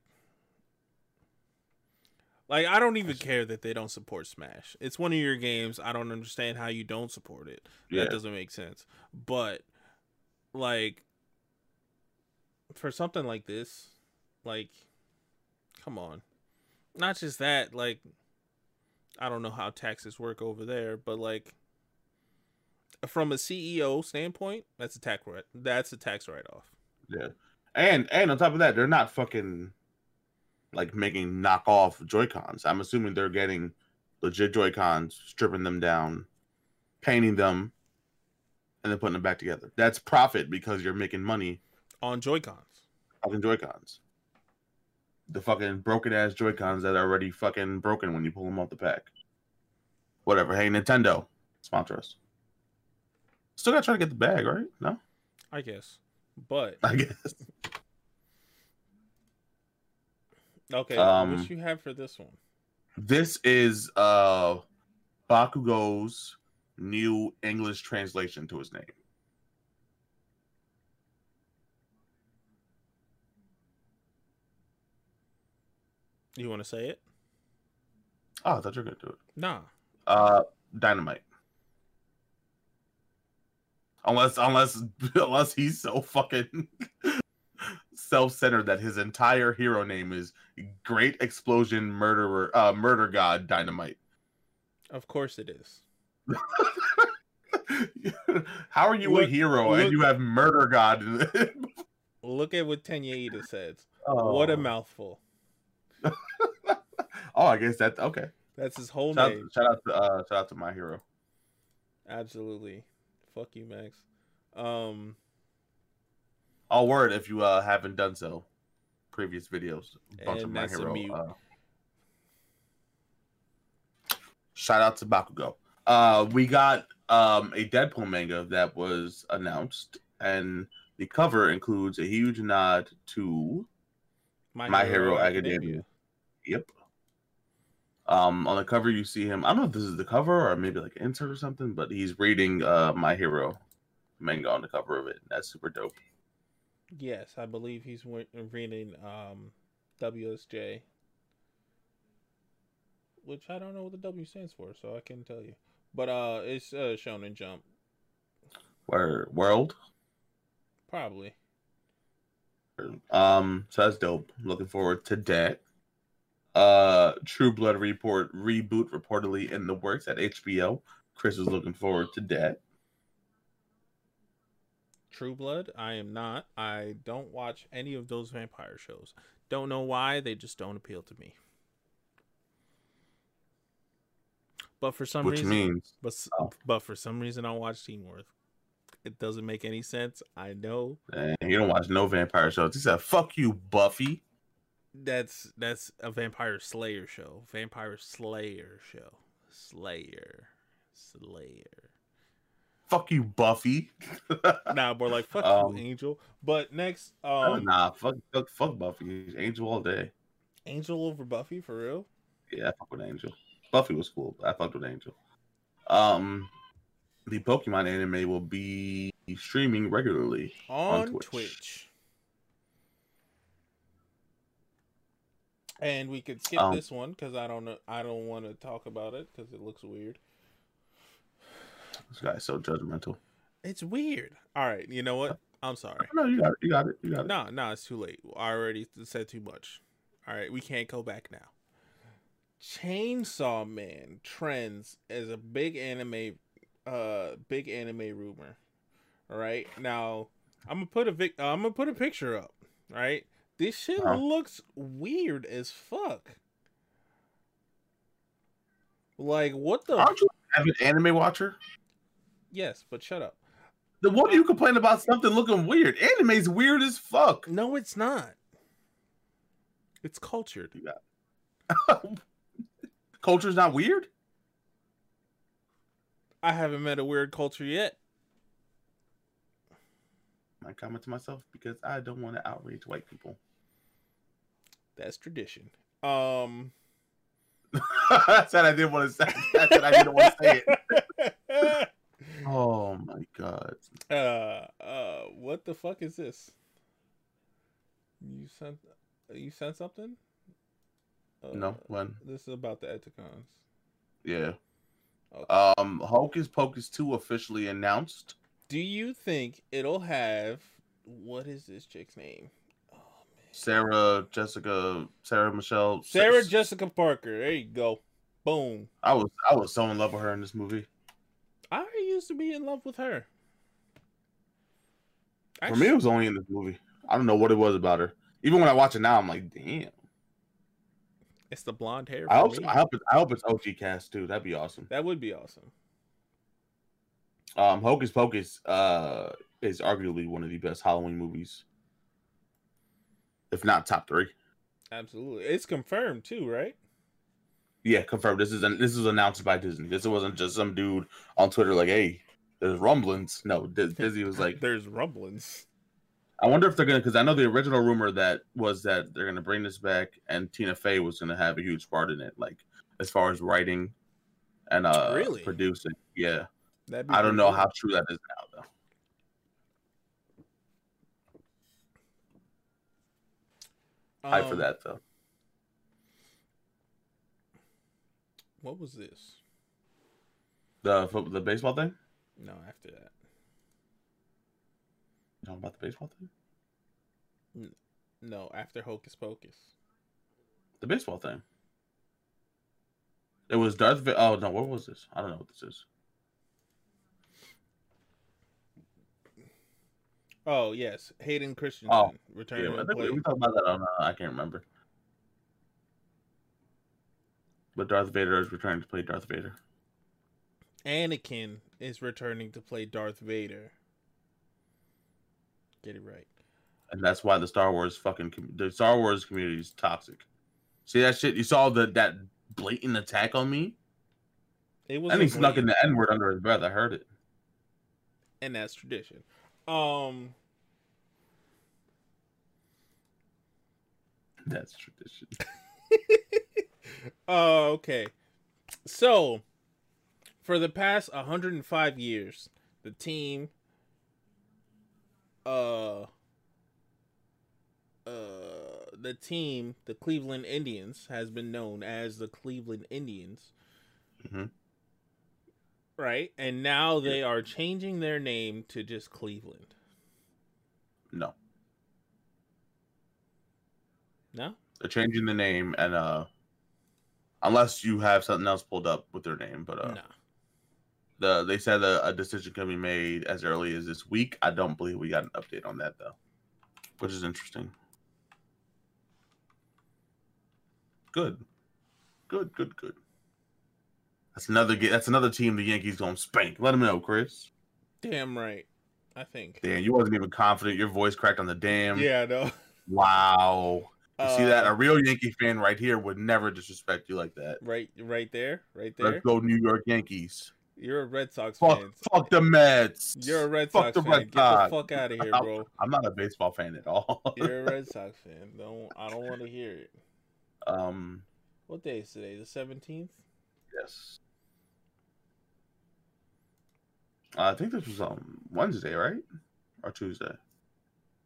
like I don't even care that they don't support Smash. It's one of your games. I don't understand how you don't support it. Yeah. That doesn't make sense. But like, for something like this, like, come on. Not just that. Like, I don't know how taxes work over there, but like from a CEO standpoint, that's a tax write. That's a tax write off. Yeah. And and on top of that, they're not fucking like making knockoff Joy Cons. I'm assuming they're getting legit Joy Cons, stripping them down, painting them, and then putting them back together. That's profit because you're making money on Joy Cons. fucking Joy Cons. The fucking broken ass Joy Cons that are already fucking broken when you pull them off the pack. Whatever. Hey, Nintendo, sponsor us. Still gotta try to get the bag, right? No, I guess. But I guess. [LAUGHS] okay, Um, what you have for this one? This is uh Bakugo's new English translation to his name. You want to say it? Oh, I thought you were gonna do it. Nah. Uh, dynamite. Unless, unless, [LAUGHS] unless he's so fucking [LAUGHS] self-centered that his entire hero name is Great Explosion Murderer, uh, Murder God Dynamite. Of course it is. [LAUGHS] How are you a hero look- and you have Murder God? Look at what Tenya Iida says. oh. What a mouthful. [LAUGHS] Oh, I guess that okay. That's his whole Shout, name. shout out to uh, shout out to my hero. Absolutely. Fuck you, Max. Um, All word if you uh haven't done so. Previous videos, bunch of And my that's a hero. Uh, shout out to Bakugo. Uh, we got um a Deadpool manga that was announced, and the cover includes a huge nod to My Hero Academia. Yep. Um, on the cover you see him. I don't know if this is the cover or maybe like insert or something, but he's reading uh My Hero manga on the cover of it. That's super dope. Yes, I believe he's reading um, WSJ, which I don't know what the W stands for, so I can't tell you. But uh, it's uh, Shonen Jump, Where world? probably. Um, so that's dope. Looking forward to that. Uh, True Blood report reboot reportedly in the works at HBO. Chris is looking forward to that. True Blood, I am not. I don't watch any of those vampire shows. Don't know why, they just don't appeal to me. But for some Which reason, means but Oh. but for some reason, I watch Teen Wolf. It doesn't make any sense. I know eh, you don't watch no vampire shows. He said, "Fuck you, Buffy." That's that's a vampire slayer show. Vampire slayer show. Slayer, Slayer. Fuck you, Buffy. [LAUGHS] Nah, more like fuck Um, you, Angel. But next, Oh, um, nah, fuck, fuck, fuck Buffy. Angel all day. Angel over Buffy for real. Yeah, I fuck with Angel. Buffy was cool, I fucked with Angel. Um, the Pokemon anime will be streaming regularly. on, Twitch. Twitch. And we could skip Um, this one because I don't know. I don't want to talk about it because it looks weird. This guy's so judgmental. It's weird. All right, you know what? I'm sorry. No, you got it. You got it. You got it. No, no, it's too late. I already said too much. All right, we can't go back now. Chainsaw Man trends as a big anime, uh, big anime rumor. All right, now I'm gonna put a vic- uh, I'm gonna put a picture up. Right, this shit Uh-huh. looks weird as fuck. Like what the? Aren't you an anime watcher? yes, but shut up. The what do you complain about something looking weird? Anime's weird as fuck. No, it's not. It's cultured. [LAUGHS] Culture's not weird. I haven't met a weird culture yet. I comment to myself because I don't want to outrage white people. That's tradition. Um. [LAUGHS] I said I didn't want to say. I said I didn't want to say it. [LAUGHS] Oh my god. uh, uh, what the fuck is this? You sent, you sent something? Uh, No, when? This is about the Eticons. Yeah. Okay. Um, Hocus Pocus two officially announced. Do you think it'll have what is this chick's name? Sarah, Jessica, Sarah Michelle, Sarah S- Jessica Parker. There you go. Boom. I was I was so in love with her in this movie. I used to be in love with her. For me, it was only in this movie. I don't know what it was about her. Even when I watch it now, I'm like, damn. it's the blonde hair. I hope. I hope I hope it's OG cast too. That'd be awesome. that would be awesome. Um, Hocus Pocus uh is arguably one of the best Halloween movies, if not top three. Absolutely, it's confirmed too, right? Yeah, confirmed. This is an, this is announced by Disney. This wasn't just some dude on Twitter like, "Hey, There's rumblings. No, Disney was like, [LAUGHS] There's rumblings. I wonder if they're gonna because I know the original rumor that was that they're gonna bring this back and Tina Fey was gonna have a huge part in it, like as far as writing and uh Really? producing. Yeah, That'd be I don't know cool. how true that is now though. For Um, that though. What was this? The the baseball thing. No, after that. You talking about the baseball thing? No, after Hocus Pocus. The baseball thing. It was Darth. Va- oh no, what was this? I don't know what this is. Oh yes, Hayden Christensen Oh, returning Yeah, I think we, we talked about that on. Uh, I can't remember. But Darth Vader is returning to play Darth Vader. Anakin is returning to play Darth Vader. Get it right. and that's why the Star Wars fucking com- the Star Wars community is toxic. See that shit? You saw the that blatant attack on me, It was and he snuck in the N word under his breath. I heard it. and that's tradition. Um, That's tradition. Oh, [LAUGHS] okay. So, for the past 105 years, the team uh uh the team, the Cleveland Indians has been known as the Cleveland Indians. Mhm. Right? And now they are changing their name to just Cleveland. No, No? they're changing the name, and uh, unless you have something else pulled up with their name, but uh, no. the they said a, a decision can be made as early as this week. I don't believe we got an update on that though, which is interesting. Good, good, good, good. That's another that's another team the Yankees gonna spank. Let them know, Chris. Damn right. I think. Damn, you wasn't even confident. Your voice cracked on the damn. Yeah, no. Wow. You see that? Uh, A real Yankee fan right here would never disrespect you like that. right right there, right there. Let's go, New York Yankees. You're a Red Sox Fuck, fan. fuck the Mets. You're a Red Fuck Sox the fan. Red Get the fuck out of here, bro. I'm not a baseball fan at all. [LAUGHS] You're a Red Sox fan. Don't I don't want to hear it. um, What day is today? The seventeenth. Yes. Uh, I think this was um Wednesday, right, or Tuesday?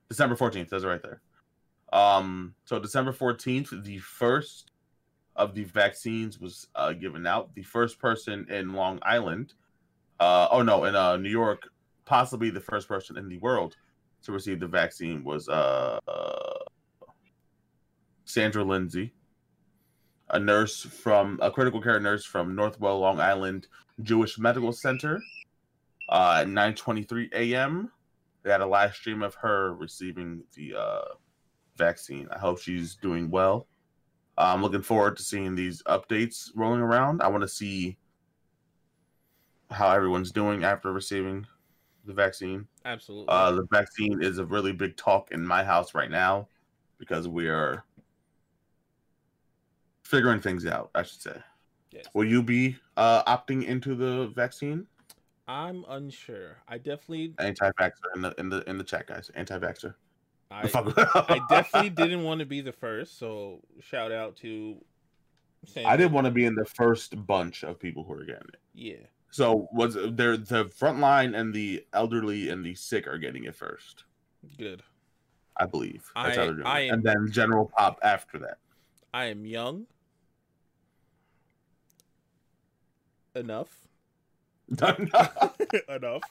December fourteenth. That's right there. Um, so December fourteenth, the first of the vaccines was uh, given out. The first person in Long Island, uh, oh no, in uh, New York, possibly the first person in the world to receive the vaccine was uh, Sandra Lindsay, a nurse from a critical care nurse from Northwell, Long Island Jewish Medical Center. Uh, at 9:23 a.m., they had a live stream of her receiving the uh, vaccine. I hope she's doing well. I'm looking forward to seeing these updates rolling around. I want to see how everyone's doing after receiving the vaccine. Absolutely. Uh, the vaccine is a really big talk in my house right now because we are figuring things out. I should say. yes. Will you be uh, opting into the vaccine? I'm unsure. I definitely Anti-vaxxer in the in the in the chat, guys. Anti-vaxxer. I, [LAUGHS] I definitely didn't want to be the first, so shout out to Sandra. I didn't want to be in the first bunch of people who are getting it. Yeah. So was there the front line and the elderly and the sick are getting it first? Good. I believe. I- how they're doing I it. am- And then general pop after that. I am young enough. enough. [LAUGHS] enough.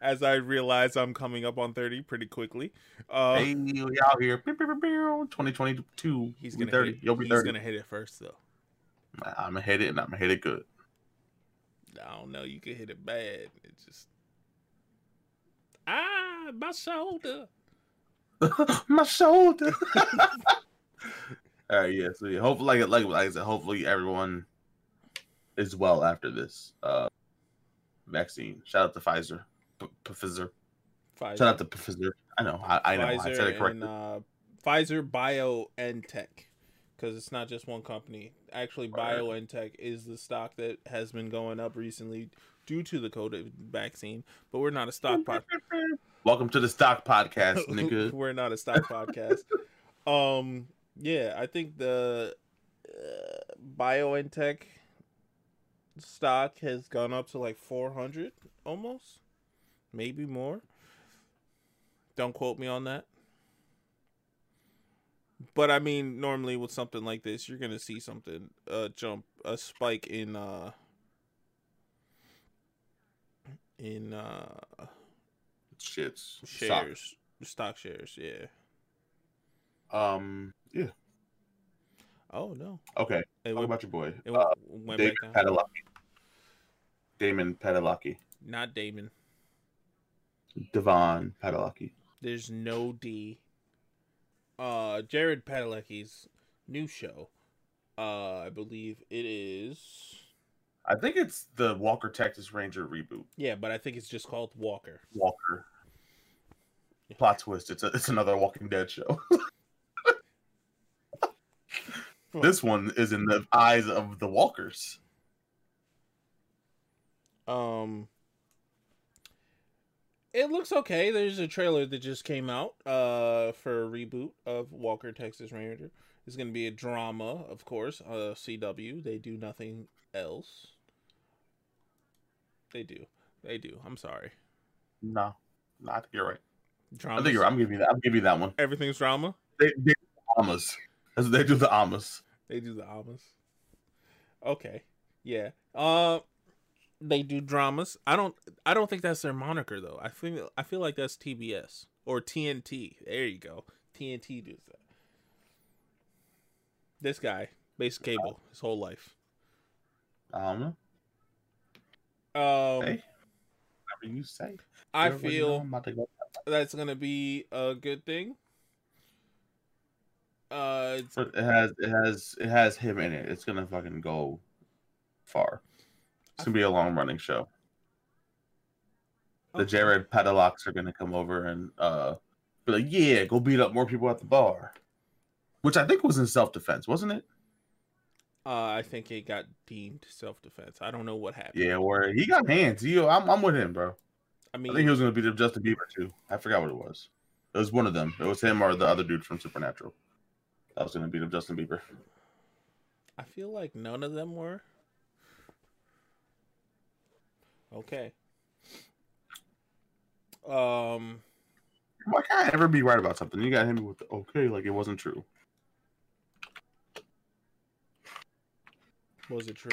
As I realize I'm coming up on 30 pretty quickly. Uh, hey, we out here. Pew, pew, pew, pew. 2022. he's gonna 30. hit, You'll be he's 30. gonna hit it first though. I'm gonna hit it and I'm gonna hit it good. I don't know. You can hit it bad. It's just ah, my shoulder. [LAUGHS] My shoulder. [LAUGHS] All right, yeah. So yeah, hopefully, like, like, like I said, hopefully everyone is well after this uh vaccine. Shout out to Pfizer, P- Pfizer. Pfizer, Shout out to Pfizer. I know, I, I know, I said it Pfizer correctly. and uh, Pfizer BioNTech, because it's not just one company. Actually, Right. BioNTech is the stock that has been going up recently due to the COVID vaccine, but we're not a stock [LAUGHS] podcast. Welcome to the stock podcast, [LAUGHS] nigga. we're not a stock podcast. [LAUGHS] Um, yeah, I think the uh, BioNTech stock has gone up to like 400 almost, maybe more. Don't quote me on that. But I mean, normally with something like this, you're gonna see something uh jump a spike in uh in uh Shits. shares, stock shares. Yeah. Um. Yeah. Oh no. Okay. It Talk went, about your boy, it uh, went Damon back down. Padalecki. Damon. Not Damon. Devon Padalecki. There's no D. Uh, Jared Padalecki's new show. Uh, I believe it is. I think it's the Walker Texas Ranger reboot. Yeah, but I think it's just called Walker. Walker. Plot twist. It's a, it's another Walking Dead show. [LAUGHS] this one is in the eyes of the Walkers. Um, it looks okay. There's a trailer that just came out. Uh, for a reboot of Walker Texas Ranger. It's gonna be a drama, of course. Uh, CW. They do nothing else. They do. They do. I'm sorry. No, no, I think you're right. Drama. I think you're. right. I'm giving you that. I'm giving you that one. Everything's drama. They, they do the Amas. That's what They do the Amas. They do the dramas. Okay. Yeah. Uh they do dramas. I don't I don't think that's their moniker though. I feel I feel like that's TBS or TNT. There you go. TNT does that. This guy, base cable, his whole life. Know. Um Hey, you say. I You already know feel I'm about to that's gonna be a good thing. Uh it has it has it has him in it. It's gonna fucking go far. It's gonna be a long running show. The okay. Jared Padalocks are gonna come over and uh be like, yeah, go beat up more people at the bar. Which I think was in self defense, wasn't it? uh I think it got deemed self defense. I don't know what happened. Yeah, where he got hands. He, I'm, I'm with him, bro. I mean, I think he was gonna beat up Justin Bieber too. I forgot what it was. It was one of them. It was him or the other dude from Supernatural. That was gonna beat up Justin Bieber. I feel like none of them were. Okay. Um Why can't I ever be right about something? You got him with the okay, like it wasn't true. was it true?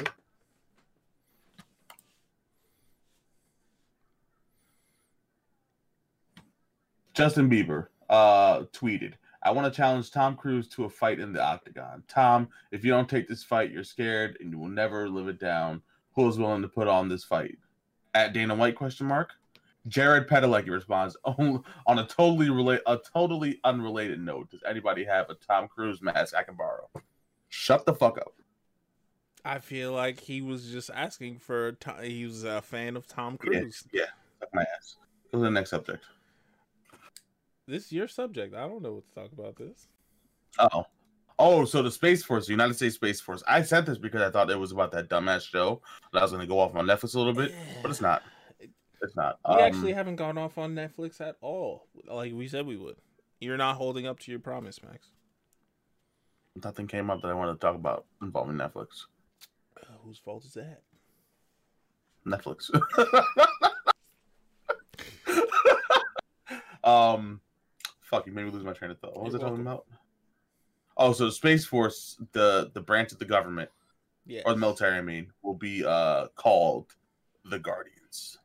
Justin Bieber uh tweeted, I want to challenge Tom Cruise to a fight in the octagon. Tom, if you don't take this fight, you're scared and you will never live it down. Who is willing to put on this fight? At Dana White question mark. Jared Padalecki responds [LAUGHS] on, oh, on a totally relate a totally unrelated note. Does anybody have a Tom Cruise mask I can borrow? Shut the fuck up. I feel like he was just asking for. He was a fan of Tom Yeah. Cruise. Suck my ass. Go to the next subject. This is your subject. I don't know what to talk about. This. Oh. Oh, so the Space Force, the United States Space Force. I said this because I thought it was about that dumbass show that I was going to go off on Netflix a little bit, but it's not. It's not. We Um, actually haven't gone off on Netflix at all, like we said we would. You're not holding up to your promise, Max. nothing came up that I wanted to talk about involving Netflix. Uh, whose fault is that? Netflix. [LAUGHS] um, fuck, you made me lose my train of thought. What was You're I talking welcome. about? Oh, so the Space Force, the the branch of the government Yeah. or the military, I mean, will be uh called the Guardians.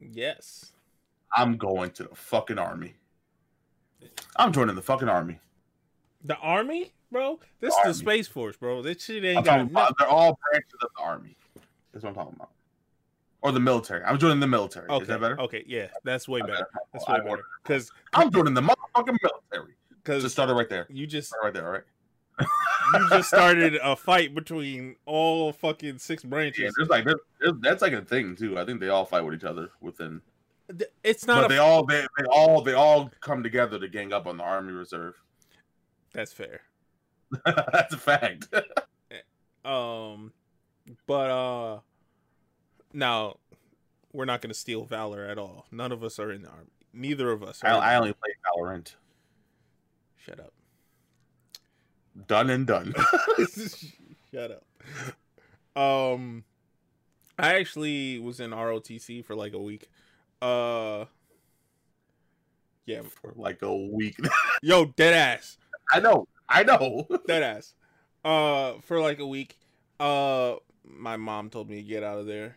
Yes. I'm going to the fucking army. I'm joining the fucking army. The army, bro. This The is the space force, bro. This shit I'm ain't talking got about, nothing. they're all branches of the army. That's what I'm talking about. Or the military. I'm joining the military. Okay. Is that better? Okay. Yeah, that's way better. That's way better. Because I'm joining the motherfucking military. Because Just started right there. you just Start right there, right? you just [LAUGHS] started a fight between all fucking six Yeah, branches. there's like there's, there's, that's like a thing too. I think they all fight with each other within, Th- It's but not they a. all they, they all they all come together to gang up on the army reserve. That's fair. [LAUGHS] that's a fact. [LAUGHS] Um, but uh, Now, we're not going to steal valor at all. None of us are in the army. Neither of us. Are I, I only play Valorant. Shut up. Done and done. [LAUGHS] [LAUGHS] Shut up. Um, I actually was in ROTC for like a week. Uh, yeah. For like a week. [LAUGHS] Yo, dead ass, I know. I know. dead ass. Uh, for like a week. Uh, my mom told me to get out of there.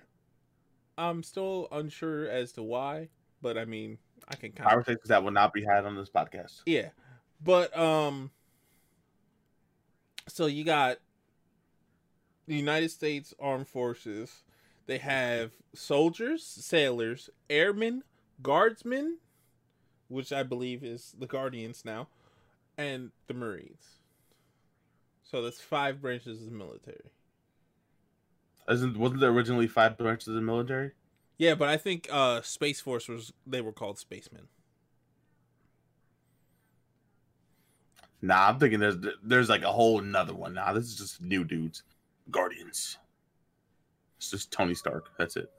I'm still unsure as to why, but I mean, I can kind of Conversations that will not be had on this podcast. Yeah. But um so you got the United States Armed Forces. They have soldiers, sailors, airmen, guardsmen, which I believe is the Guardians now, and the Marines. So that's five branches of the military. Isn't wasn't there originally five branches of the military? Yeah, but I think uh Space Force was they were called spacemen. Nah, I'm thinking there's there's like a whole another one. Nah, this is just new dudes. Guardians. It's just Tony Stark. That's it.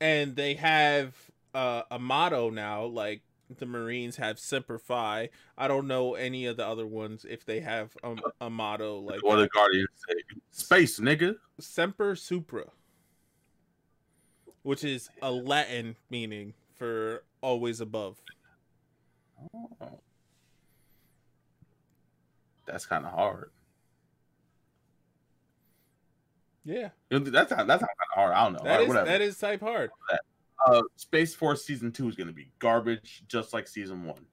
and they have uh, a motto now like the marines have semper fi i don't know any of the other ones if they have a, a motto like what the Guardians say. Space, nigga. semper supra which is a latin meaning for always above Oh. That's kind of hard. yeah That's not, that's not kind of hard. I don't know. that right, is that is type hard uh, Space Force season two is going to be garbage, just like season one.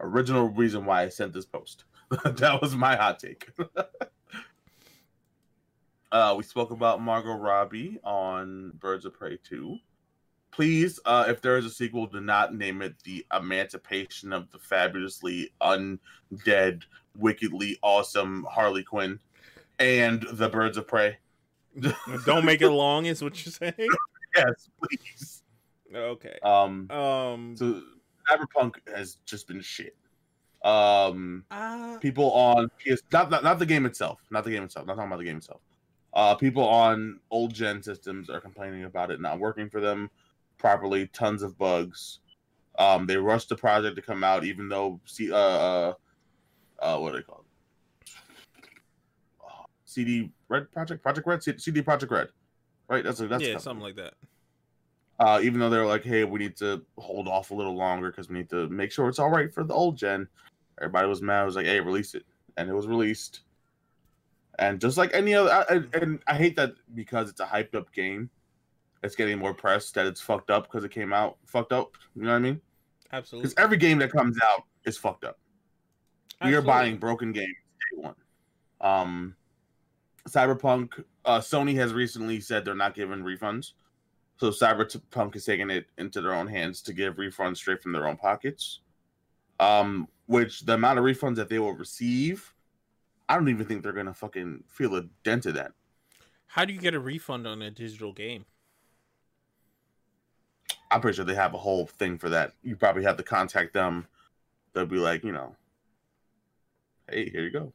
Original reason why I sent this post. [LAUGHS] that was my hot take. [LAUGHS] uh, we spoke about Margot Robbie on Birds of Prey 2. Please, uh, if there is a sequel, do not name it the Emancipation of the Fabulously Undead, Wickedly Awesome Harley Quinn and the Birds of Prey. don't make it long is what you're saying [LAUGHS] yes, please. Okay Um, um So Cyberpunk has just been shit. Um, uh, people on PS not, not not the game itself, not the game itself, not talking about the game itself. Uh, people on old gen systems are complaining about it not working for them properly. Tons of bugs. Um, they rushed the project to come out, even though see uh uh, uh what do they call it? Uh, CD Red Project Project Red CD Projekt Red, right? That's a, that's yeah something like that uh, even though they're like, hey, we need to hold off a little longer because we need to make sure it's all right for the old gen. Everybody was mad. I was like, hey, release it, and it was released. And just like any other, I, and- I hate that because it's a hyped up game, it's getting more press that it's fucked up because it came out fucked up. You know what I mean? absolutely Because every game that comes out is fucked up. We are buying broken games day one. Um, Cyberpunk, uh, Sony has recently said they're not giving refunds. So Cyberpunk is taking it into their own hands to give refunds straight from their own pockets. Um, which the amount of refunds that they will receive, I don't even think they're gonna fucking feel a dent of that. how do you get a refund on a digital game I'm pretty sure they have a whole thing for that. You probably have to contact them. They'll be like, you know, hey, here you go.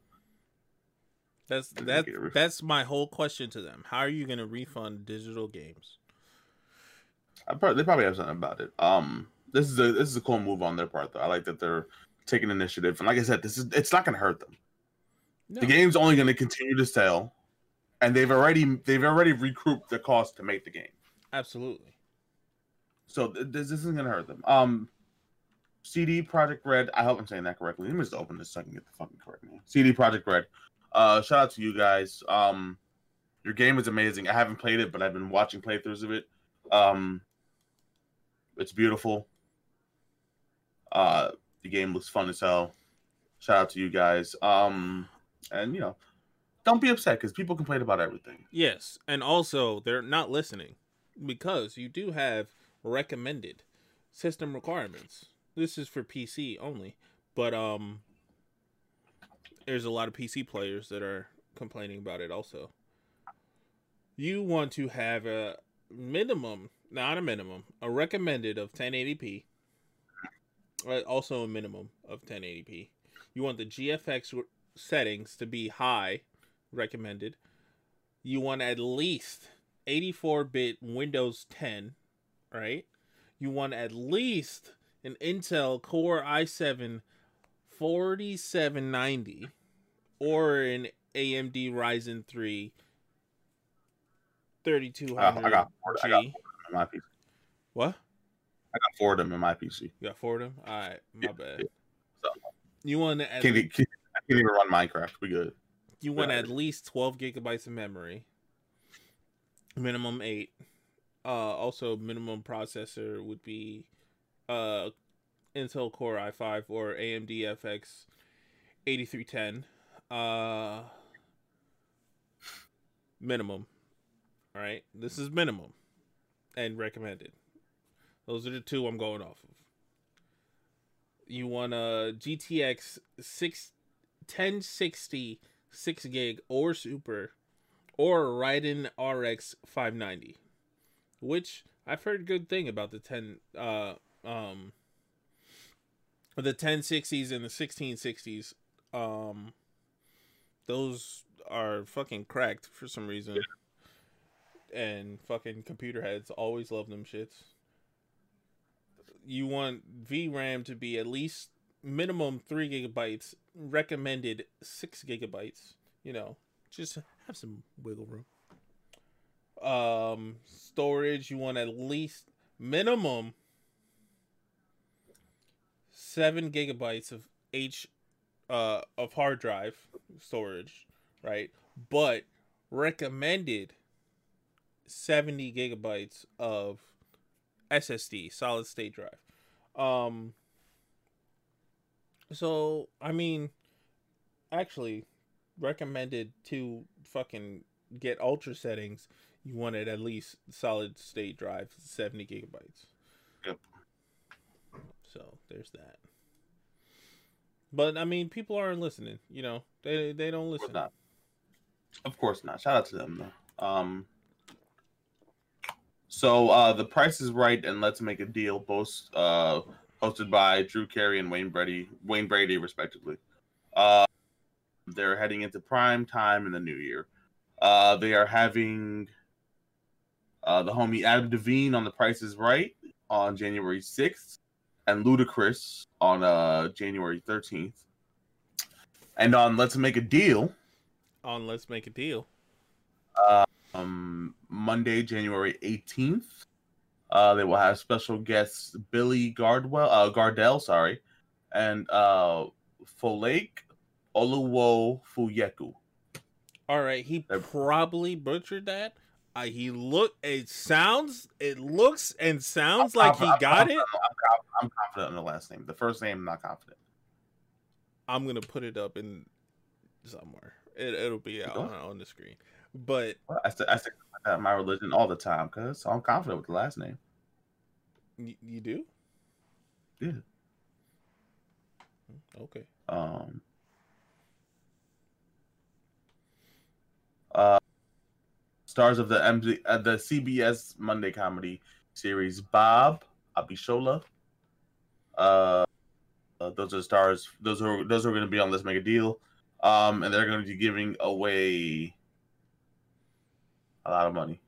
That's Did you that. get a refund? That's my whole question to them. How are you going to refund digital games? I probably, they probably have something about it. Um, this is a this is a cool move on their part, though. I like that they're taking initiative, and like I said, this is it's not going to hurt them. No. The game's only going to continue to sell, and they've already they've already recouped the cost to make the game, Absolutely. so th- this, this isn't going to hurt them. Um, CD Projekt Red. I hope I'm saying that correctly. Let me just open this so I can get the fucking correct name. CD Projekt Red. Uh, shout out to you guys. Um, your game is amazing. I haven't played it, but I've been watching playthroughs of it. Um, it's beautiful. Uh, the game looks fun as hell. Shout out to you guys. Um, and you know, don't be upset because people complain about everything. Yes, and also they're not listening because you do have recommended system requirements. This is for PC only, but um, there's a lot of PC players that are complaining about it. Also, you want to have a minimum, not a minimum, a recommended of 1080p. uh, Also, a minimum of 1080p. You want the GFX settings to be high, recommended. You want at least 84-bit Windows 10, right? You want at least an Intel Core i7 4790 or an AMD Ryzen 3 3200 Uh, I got I got G. four of them in my PC. What? I got four of them in my PC. You got four of them? All right, my Yeah, bad. yeah. So- You want at Can't, e- can't, I can't even run Minecraft. We good. You want Yeah. at least 12 gigabytes of memory. Minimum 8. Uh also minimum processor would be uh Intel Core i5 or AMD FX 8310. Uh minimum. All right? This is minimum and recommended. Those are the two I'm going off of. You want a GTX 6 1060 6 gig or super or Radeon RX 590 which I've heard good thing about the 10 uh um the 1060s and the 1660s um those are fucking cracked for some reason and fucking computer heads always love them shits. You want VRAM to be at least minimum 3 gigabytes recommended 6 gigabytes you know. Just have some wiggle room. Um storage you want at least minimum 7 gigabytes of h uh of hard drive storage right? But recommended 70 gigabytes of ssd solid state drive um so i mean actually recommended to fucking get ultra settings you wanted at least solid state drive 70 gigabytes Yep. so there's that but i mean people aren't listening you know they they don't Of course listen not. Of course not. Shout out to them though. Um. So uh, the Price is Right and Let's Make a Deal, both uh, hosted by Drew Carey and Wayne Brady, Wayne Brady, respectively. Uh, they're heading into prime time in the new year. Uh, they are having uh, the homie Adam DeVine on The Price is Right on January 6th and Ludacris on uh, January 13th. And on Let's Make a Deal, on let's make a deal um, Monday, January 18th. Uh, they will have special guests Billy Gardwell, uh, Gardell, sorry, and uh, Folake Oluwo Fuyeku. all right he They're- probably butchered that uh, he look it sounds it looks and sounds like he I'm- got I'm- it I'm, I'm confident in the last name. The first name, I'm not confident. i'm gonna put it up in somewhere it, it'll be out on, on the screen but Well, I stick I stick that my religion all the time because I'm confident with the last name. y- you do Yeah. okay Um, uh, stars of the MZ, uh, the CBS Monday comedy series Bob Abishola. Uh, uh, those are stars. Those are those are going to be on Let's Make a Deal. Um, and they're going to be giving away a lot of money.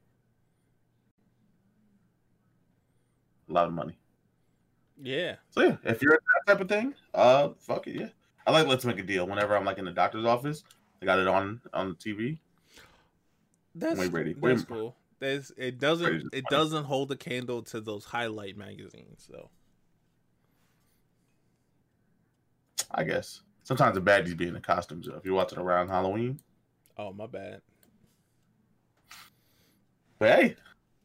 A lot of money. yeah So yeah, if you're that type of thing, uh, fuck it, yeah. I like Let's Make a Deal. Whenever I'm like in the doctor's office, I got it on on the TV. That's Wayne Brady. That's cool. There's, it doesn't it doesn't hold a candle to those highlight magazines though. I guess sometimes the baddies be in the costumes. Though, if you're watching around Halloween, Oh my bad. but hey,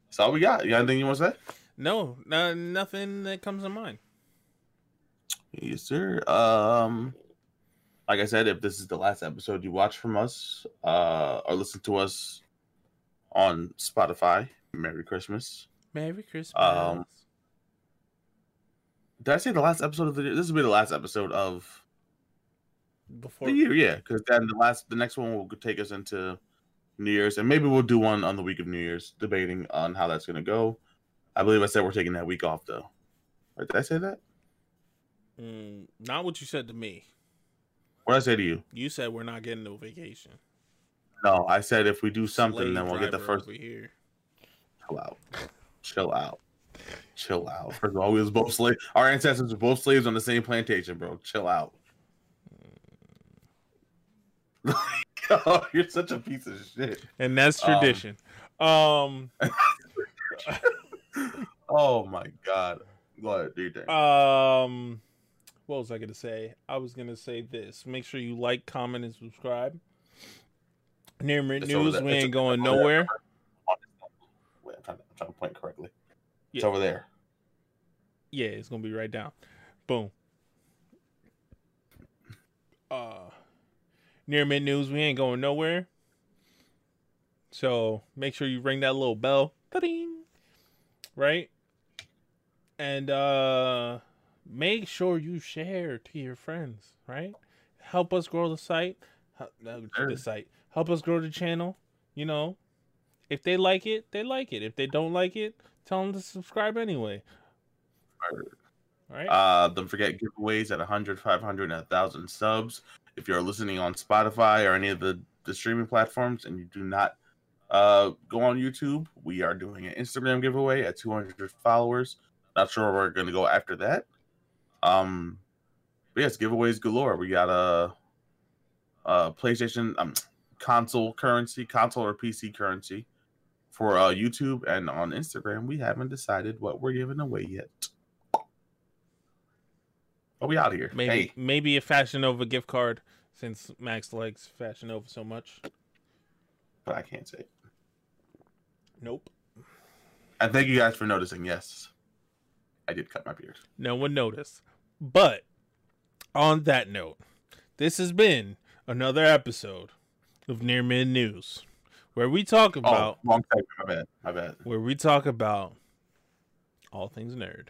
that's all we got. You got anything you want to say? No, no, nothing that comes to mind. Yes, sir. Um, like I said, if this is the last episode you watch from us, uh, or listen to us on Spotify, Merry Christmas. Merry Christmas. Um, Did I say the last episode of the year? This will be the last episode of Before the year, yeah, because then the last, the next one will take us into New Year's, and maybe we'll do one on the week of New Year's, debating on how that's going to go. I believe I said we're taking that week off, though. Did I say that? Mm, not what you said to me. What I say to you? You said we're not getting no vacation. No, I said if we do something, Slave then we'll get the first. here. chill out, chill out, chill out. First of all, we was both slaves. Our ancestors were both slaves on the same plantation, bro. Chill out. [LAUGHS] oh, you're such a piece of shit. And that's tradition. Um, [LAUGHS] oh my god. Go ahead, do your thing. um, what was I gonna say? I was gonna say this. Make sure you like, comment, and subscribe. Near News, we ain't going nowhere. Wait, I'm trying, to, I'm trying to point correctly. It's over there. Yeah, it's gonna be right down. Boom. Uh near mid news, we ain't going nowhere. So make sure you ring that little bell. Ta-ding. Right? And uh make sure you share to your friends, right? Help us grow the site. Uh, The site. Help us grow the channel. You know, if they like it, they like it. If they don't like it, tell them to subscribe anyway. All right. Uh, don't forget giveaways at 100, 500, and 1,000 subs. If you're listening on Spotify or any of the, the streaming platforms and you do not uh, go on YouTube, we are doing an Instagram giveaway at 200 followers. Not sure where we're going to go after that. Um, but yes, giveaways galore. We got a, a PlayStation um, console currency, console or PC currency for uh, YouTube, and on Instagram, we haven't decided what we're giving away yet. But we out of here. Maybe Hey, maybe a Fashion Nova gift card since Max likes Fashion Nova so much. but I can't say. it. Nope. And thank you guys for noticing. Yes, I did cut my beard. No one noticed. But on that note, this has been another episode of Near Mid News, where we talk oh, about oh, wrong segment. My bad. My bad. where we talk about all things nerd.